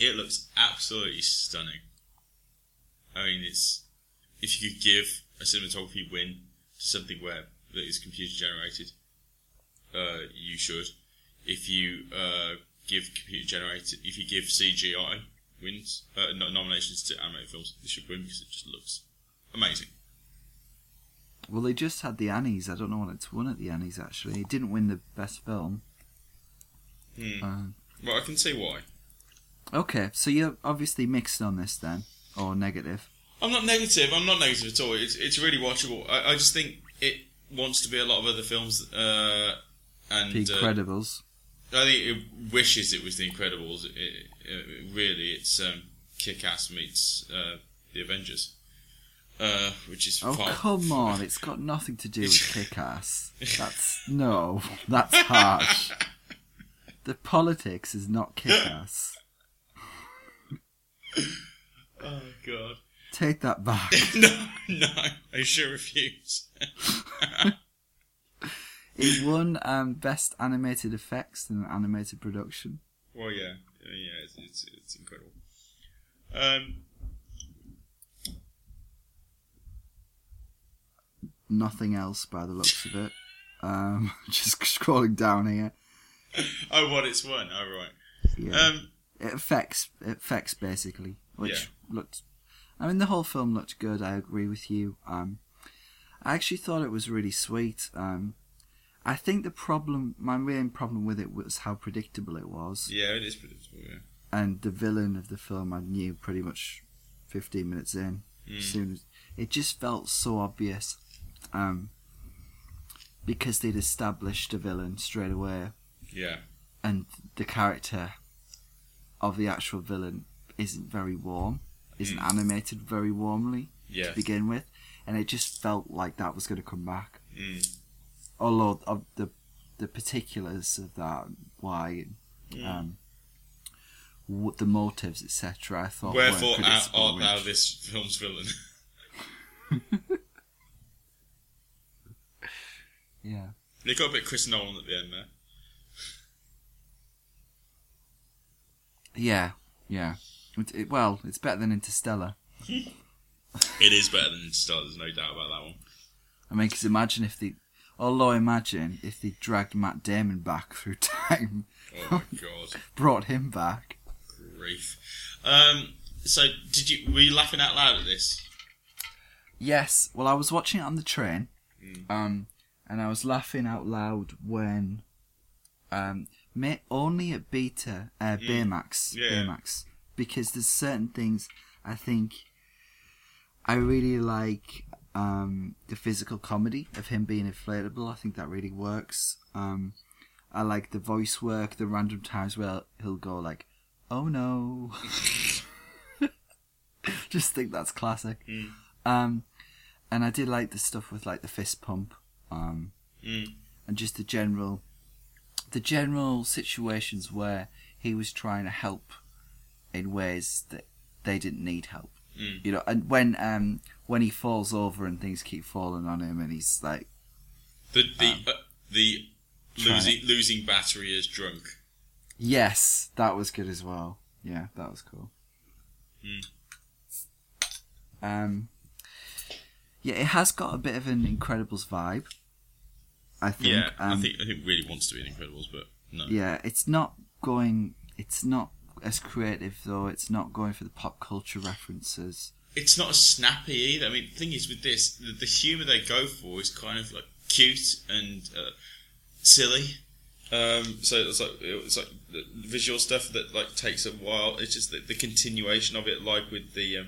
It looks absolutely stunning. I mean, it's if you could give a cinematography win to something where that is computer generated, uh, you should. If you uh, give computer generated, if you give CGI wins uh, no- nominations to animated films, they should win because it just looks amazing. well, they just had the Annies. I don't know what it's won at the Annies. Actually, it didn't win the best film. Hmm. Um, Well, I can see why. okay, so you're obviously mixed on this then, or negative. I'm not negative. I'm not negative at all. It's it's really watchable. I, I just think it wants to be a lot of other films, uh, and The uh, Incredibles. I think it wishes it was The Incredibles. It, it, really, it's um, Kick-Ass meets uh, The Avengers, uh, which is Oh far. come on! It's got nothing to do with Kick-Ass. That's no, that's harsh. The politics is not Kick-Ass. Oh God! Take that back. no, no, I sure refuse. It won um, best animated effects in an animated production. well, yeah, yeah, it's it's, it's incredible. Um, Nothing else by the looks of it. Um, just scrolling down here. oh, what it's won. Oh, right. Yeah. Um, it affects it affects basically, which Yeah. looked. I mean, the whole film looked good. I agree with you. Um, I actually thought it was really sweet. Um, I think the problem, my main problem with it was how predictable it was, yeah, it is predictable. Yeah. and the villain of the film I knew pretty much fifteen minutes in. Mm. soon as it just felt so obvious, um, because they'd established a villain straight away Yeah. and the character of the actual villain isn't very warm, isn't Mm. animated very warmly Yeah. to begin with, and it just felt like that was going to come back. Mm. Although of the the particulars of that, why, Mm. um, what the motives, etc. I thought Wherefore art, art thou this film's villain? Yeah, they got a bit Chris Nolan at the end there. yeah, yeah. It, it- well, it's better than Interstellar. It is better than Interstellar. There's no doubt about that one. I mean, because imagine if they, although imagine if they dragged Matt Damon back through time, Oh my god, brought him back. grief. Um, so did you were you laughing out loud at this? Yes. Well, I was watching it on the train, Mm. um, and I was laughing out loud when, um, ma- only at Beta, uh, Baymax, Yeah. Baymax, because there's certain things I think I really like. Um, the physical comedy of him being inflatable, I think that really works. Um, I like the voice work, the random times where he'll go like, "Oh no," just think that's classic. Mm. Um, and I did like the stuff with like the fist pump, um, Mm. and just the general, the general situations where he was trying to help in ways that they didn't need help. Mm. You know, and when um when he falls over and things keep falling on him, and he's like, The the Um, uh, the losing losing battery is drunk. "Yes, that was good as well." Yeah, that was cool. Mm. Um, yeah, it has got a bit of an Incredibles vibe. I think. Yeah, I um, think I think it really wants to be the Incredibles, but no. Yeah, it's not going. It's not as creative though. It's not going for the pop culture references. It's not as snappy either. I mean, the thing is with this, the, the humour they go for is kind of like cute and uh, silly, Um, so it's like it's like the visual stuff that like takes a while. It's just the, the continuation of it, like with the um,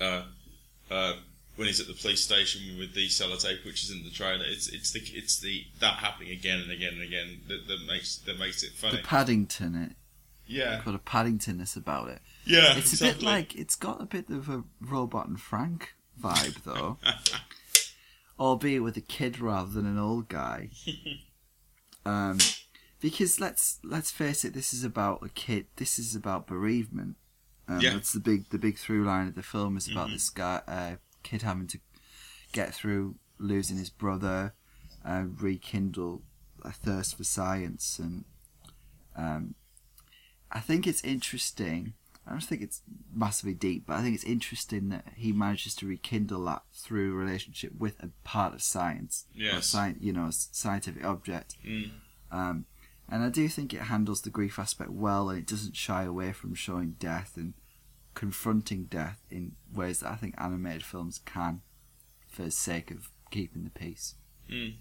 uh, uh, when he's at the police station with the sellotape, which is in the trailer. It's it's the it's the that happening again and again and again that, that makes that makes it funny. The. Paddington, it yeah, got a Paddingtonness about it. Yeah. It's a bit like it's got a bit of a Robot and Frank vibe though, albeit with a kid rather than an old guy. Um, because let's let's face it, this is about a kid. This is about bereavement. Um, Yeah. That's the big the big through line of the film is about Mhm. this guy uh, kid having to get through losing his brother, and rekindle a thirst for science, and um, I think it's interesting. I don't think it's massively deep, but I think it's interesting that he manages to rekindle that through a relationship with a part of science, or Yes. sci- you know, a scientific object. Mm. Um, and I do think it handles the grief aspect well, and it doesn't shy away from showing death and confronting death in ways that I think animated films can, for the sake of keeping the peace. Mm.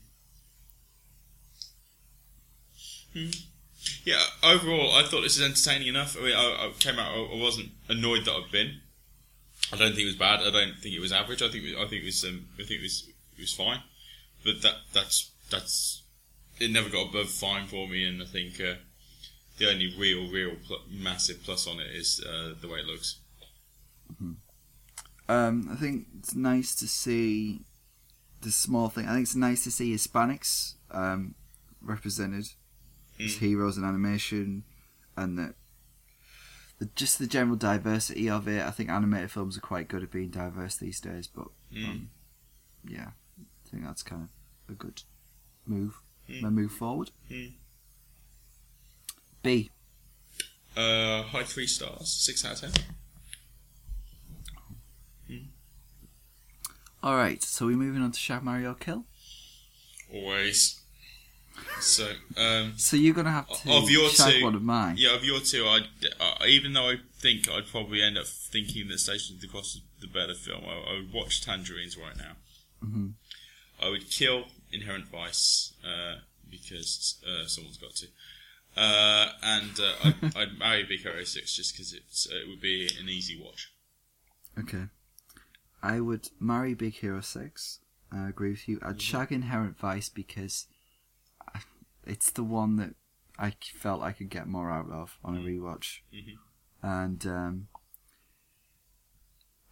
Yeah, overall, I thought this was entertaining enough. I mean, I, I came out. I wasn't annoyed that I've been. I don't think it was bad. I don't think it was average. I think it- I think it was. Um, I think it was. It was fine. But that that's that's. It never got above fine for me, and I think uh, the only real, real pl- massive plus on it is uh, the way it looks. Um, I think it's nice to see the small thing. I think it's nice to see Hispanics um, represented as Mm. heroes and animation, and that the, just the general diversity of it. I think animated films are quite good at being diverse these days, but Mm. um, yeah, I think that's kind of a good move. Mm. Move forward. Mm. B. Uh, high three stars, six out of ten. All right, so we're moving on to Shag Marry Kill. Always. So, um, So you're gonna have to Of your two, one of mine. Yeah, of your two, I'd, uh, even though I think I'd probably end up thinking that Station of the Cross is the better film, I, I would watch Tangerines right now. Mhm. I would kill Inherent Vice uh, because uh, someone's got to. Uh, and uh, I'd, I'd marry Big Hero 6 just because it's uh, it would be an easy watch. Okay. I would marry Big Hero 6. I agree with you. I'd Mm-hmm. shag Inherent Vice because I- it's the one that I felt I could get more out of on a rewatch. Mhm. And um,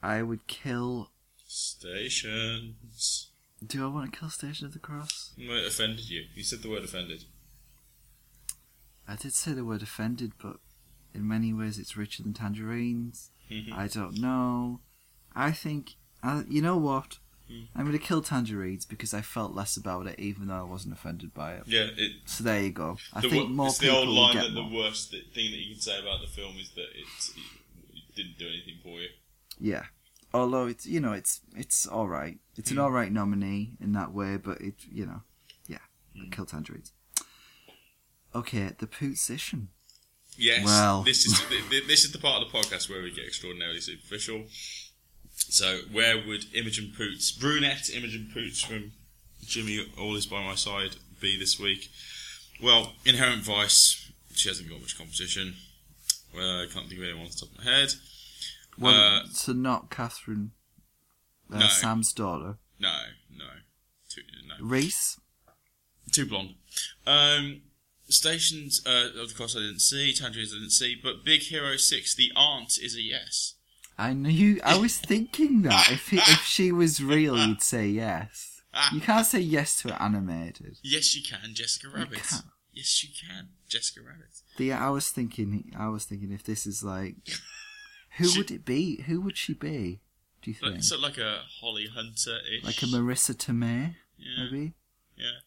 I would kill. Stations. Do I want to kill Station of the Cross? What offended you? You said the word offended. I did say the word offended, but in many ways it's richer than tangerines. Mhm. I don't know. I think. Uh, you know what? I'm going to kill tangerines because I felt less about it, even though I wasn't offended by it. Yeah, it, So there you go. I the, think more it's the people old line get that the worst thing that you can say about the film is that it, it didn't do anything for you. Yeah. Although it's you know it's it's all right. It's an Hmm. all right nominee in that way, but it you know, yeah, Hmm. kill tangerines. Okay, the position. Yes. Well. this is th- th- this is the part of the podcast where we get extraordinarily superficial. So, where would Imogen Poots, brunette Imogen Poots from Jimi All Is by My Side, be this week? Well, Inherent Vice, she hasn't got much competition. Well, I can't think of anyone off the top of my head. Well, Uh, so not Catherine, uh, No. Sam's daughter, No, no, no, Reese. too blonde. Um, stations, uh, of course, I didn't see. Tangerines, I didn't see. But Big Hero Six, the aunt is a yes. I knew. I was thinking that if he, if she was real, you'd say yes. You can't say yes to it animated. Yes, you can, Jessica Rabbit. can't. Yes, you can, Jessica Rabbit. The I was thinking. I was thinking if this is like, who She- would it be? Who would she be? Do you think? Like, sort like a Holly Hunter ish. Like a Marisa Tomei, yeah, maybe? yeah.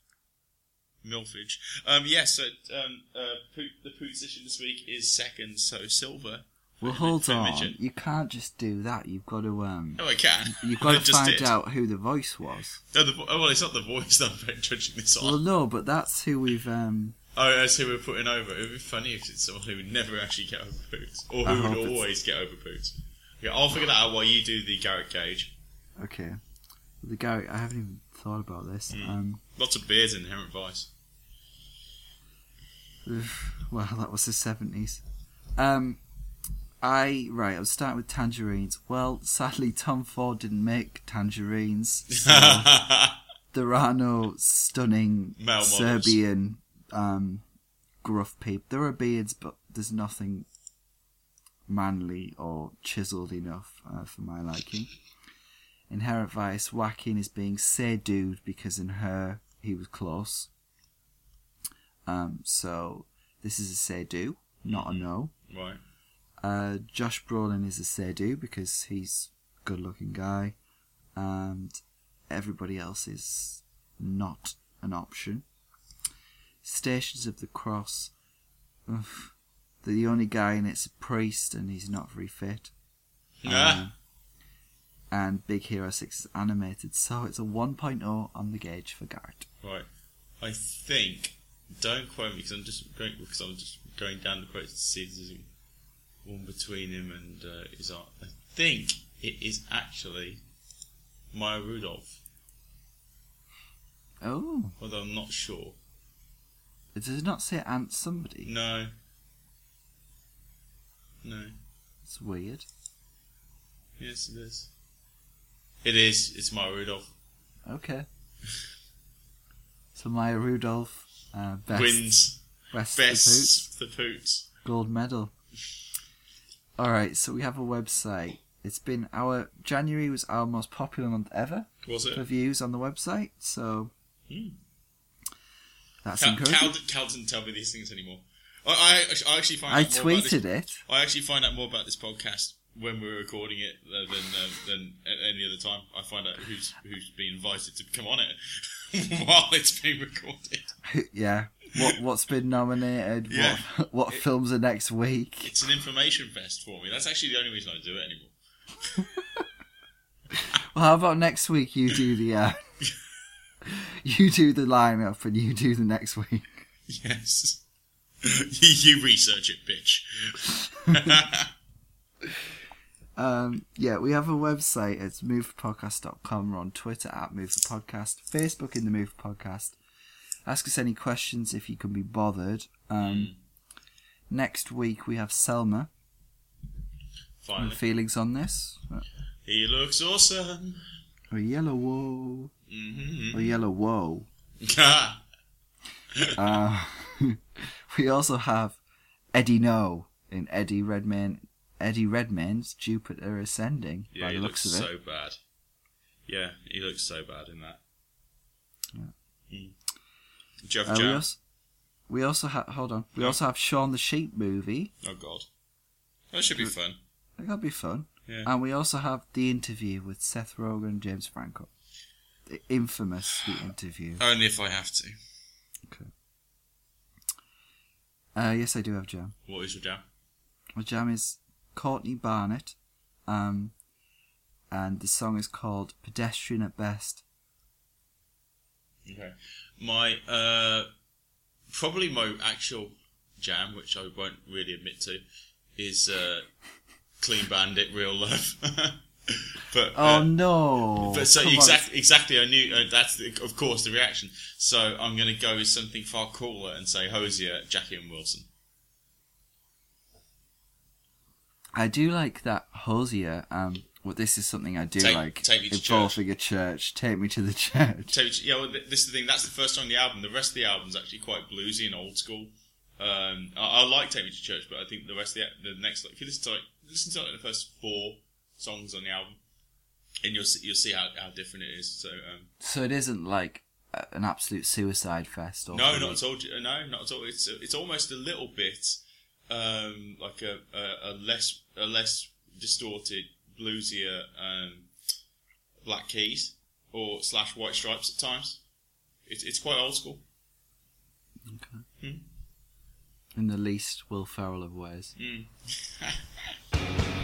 Milfage. Um, yes, so um, uh, Poot, the position this week is second, so Silver. Well, hold on. You can't just do that. You've got to um. No, I can. You've got I to find did. out who the voice was. No, the, oh, well, it's not the voice that I'm judging this on. Well, no, but that's who we've um. Oh, that's who we're putting over. It would be funny if it's someone who would never actually get over Poots. Or who would it's- always get over Poots. Yeah, I'll figure that out while you do the Garrett Cage. Okay. The Gary, I haven't even thought about this. Mm. Um, Lots of beers in Inherent Vice. Well, that was the seventies. Um, I right. I was starting with tangerines. Well, sadly, Tom Ford didn't make tangerines. So there are no stunning Male. Serbian um, gruff people. There are beards, but there's nothing manly or chiseled enough uh, for my liking. Inherent Vice, Joaquin is being dude because in her he was close. Um, so this is a sedu, not a no. right. Uh, Josh Brolin is a sedu because he's a good looking guy, and everybody else is not an option. Stations of the Cross, ugh, the only guy in it's a priest and he's not very fit. Ah, Um, and Big Hero 6 is animated, so it's a 1.0 on the gauge for Garrett. right. I think. Don't quote me because I'm just going because I'm just going down the quotes to see if there's one between him and uh, his art. I think it is actually Maya Rudolph, Oh, although I'm not sure. Does it not say Aunt somebody. No. No. It's weird. Yes, it is. It is. It's Maya Rudolph. Okay. So Maya Rudolph uh, best, Wins. best, of the Poots. Best the Poots. gold medal. All right, so we have a website. It's been our January was our most popular month ever Was it? for views on the website. So Hmm. that's Cal, encouraging. Cal, Cal doesn't tell me these things anymore. I, I, I actually find I out more about this, tweeted it. I actually find out more about this podcast when we're recording it than uh, than at any other time. I find out who's who's been invited to come on it while it's being recorded. yeah. What what's been nominated? Yeah. What what It- films are next week? It's an information fest for me. That's actually the only reason I do it anymore. Well, how about next week? You do the uh, you do the lineup, and you do the next week. Yes. you, research it, bitch. Um, yeah, we have a website. It's movepodcast.com. We're on Twitter at Move the Podcast, Facebook in the Move Podcast. Ask us any questions if you can be bothered. Um, Next week we have Selma. Finally. feelings on this? He looks awesome. Oyelowo. hmm Oyelowo. Uh, we also have Eddie No in Eddie Redmayne. Eddie Redmayne's Jupiter Ascending. yeah, by he looks looks of it. so bad. Yeah, he looks so bad in that. Mm. Have Uh, we jam? also, we also have hold on. We Yeah. also have Shaun the Sheep movie. Oh god, that should be fun. That'll be fun. Yeah. And we also have the interview with Seth Rogen and James Franco. The infamous the interview. Only if I have to. Uh, yes, I do have jam. What is your jam? My jam is Courtney Barnett, um, and the song is called "Pedestrian at Best." Okay. My uh, probably my actual jam, which I won't really admit to, is uh, Clean Bandit, Real Love. but Oh uh, no! But so Come on. exactly, exactly, I knew uh, that's the, of course the reaction. So I'm going to go with something far cooler and say Hozier, Jackie and Wilson. I do like that Hozier. Um, well, this is something I do Take- like. Take Me to involving a church. Take me to the church. So yeah, well, this is the thing. That's the first song on the album. The rest of the album's actually quite bluesy and old school. Um, I, I like Take Me to Church, but I think the rest of the, the next, like, if you listen to like, listen to like the first four songs on the album, and you'll see, you'll see how, how different it is. So um, So it isn't like an absolute suicide fest. Or no, not at all. No, not at all. It's it's almost a little bit um, like a, a, a less a less distorted, bluesier um, Black Keys or slash White Stripes at times. It's it's quite old school. Okay. In the least Will Ferrell of ways. Mm.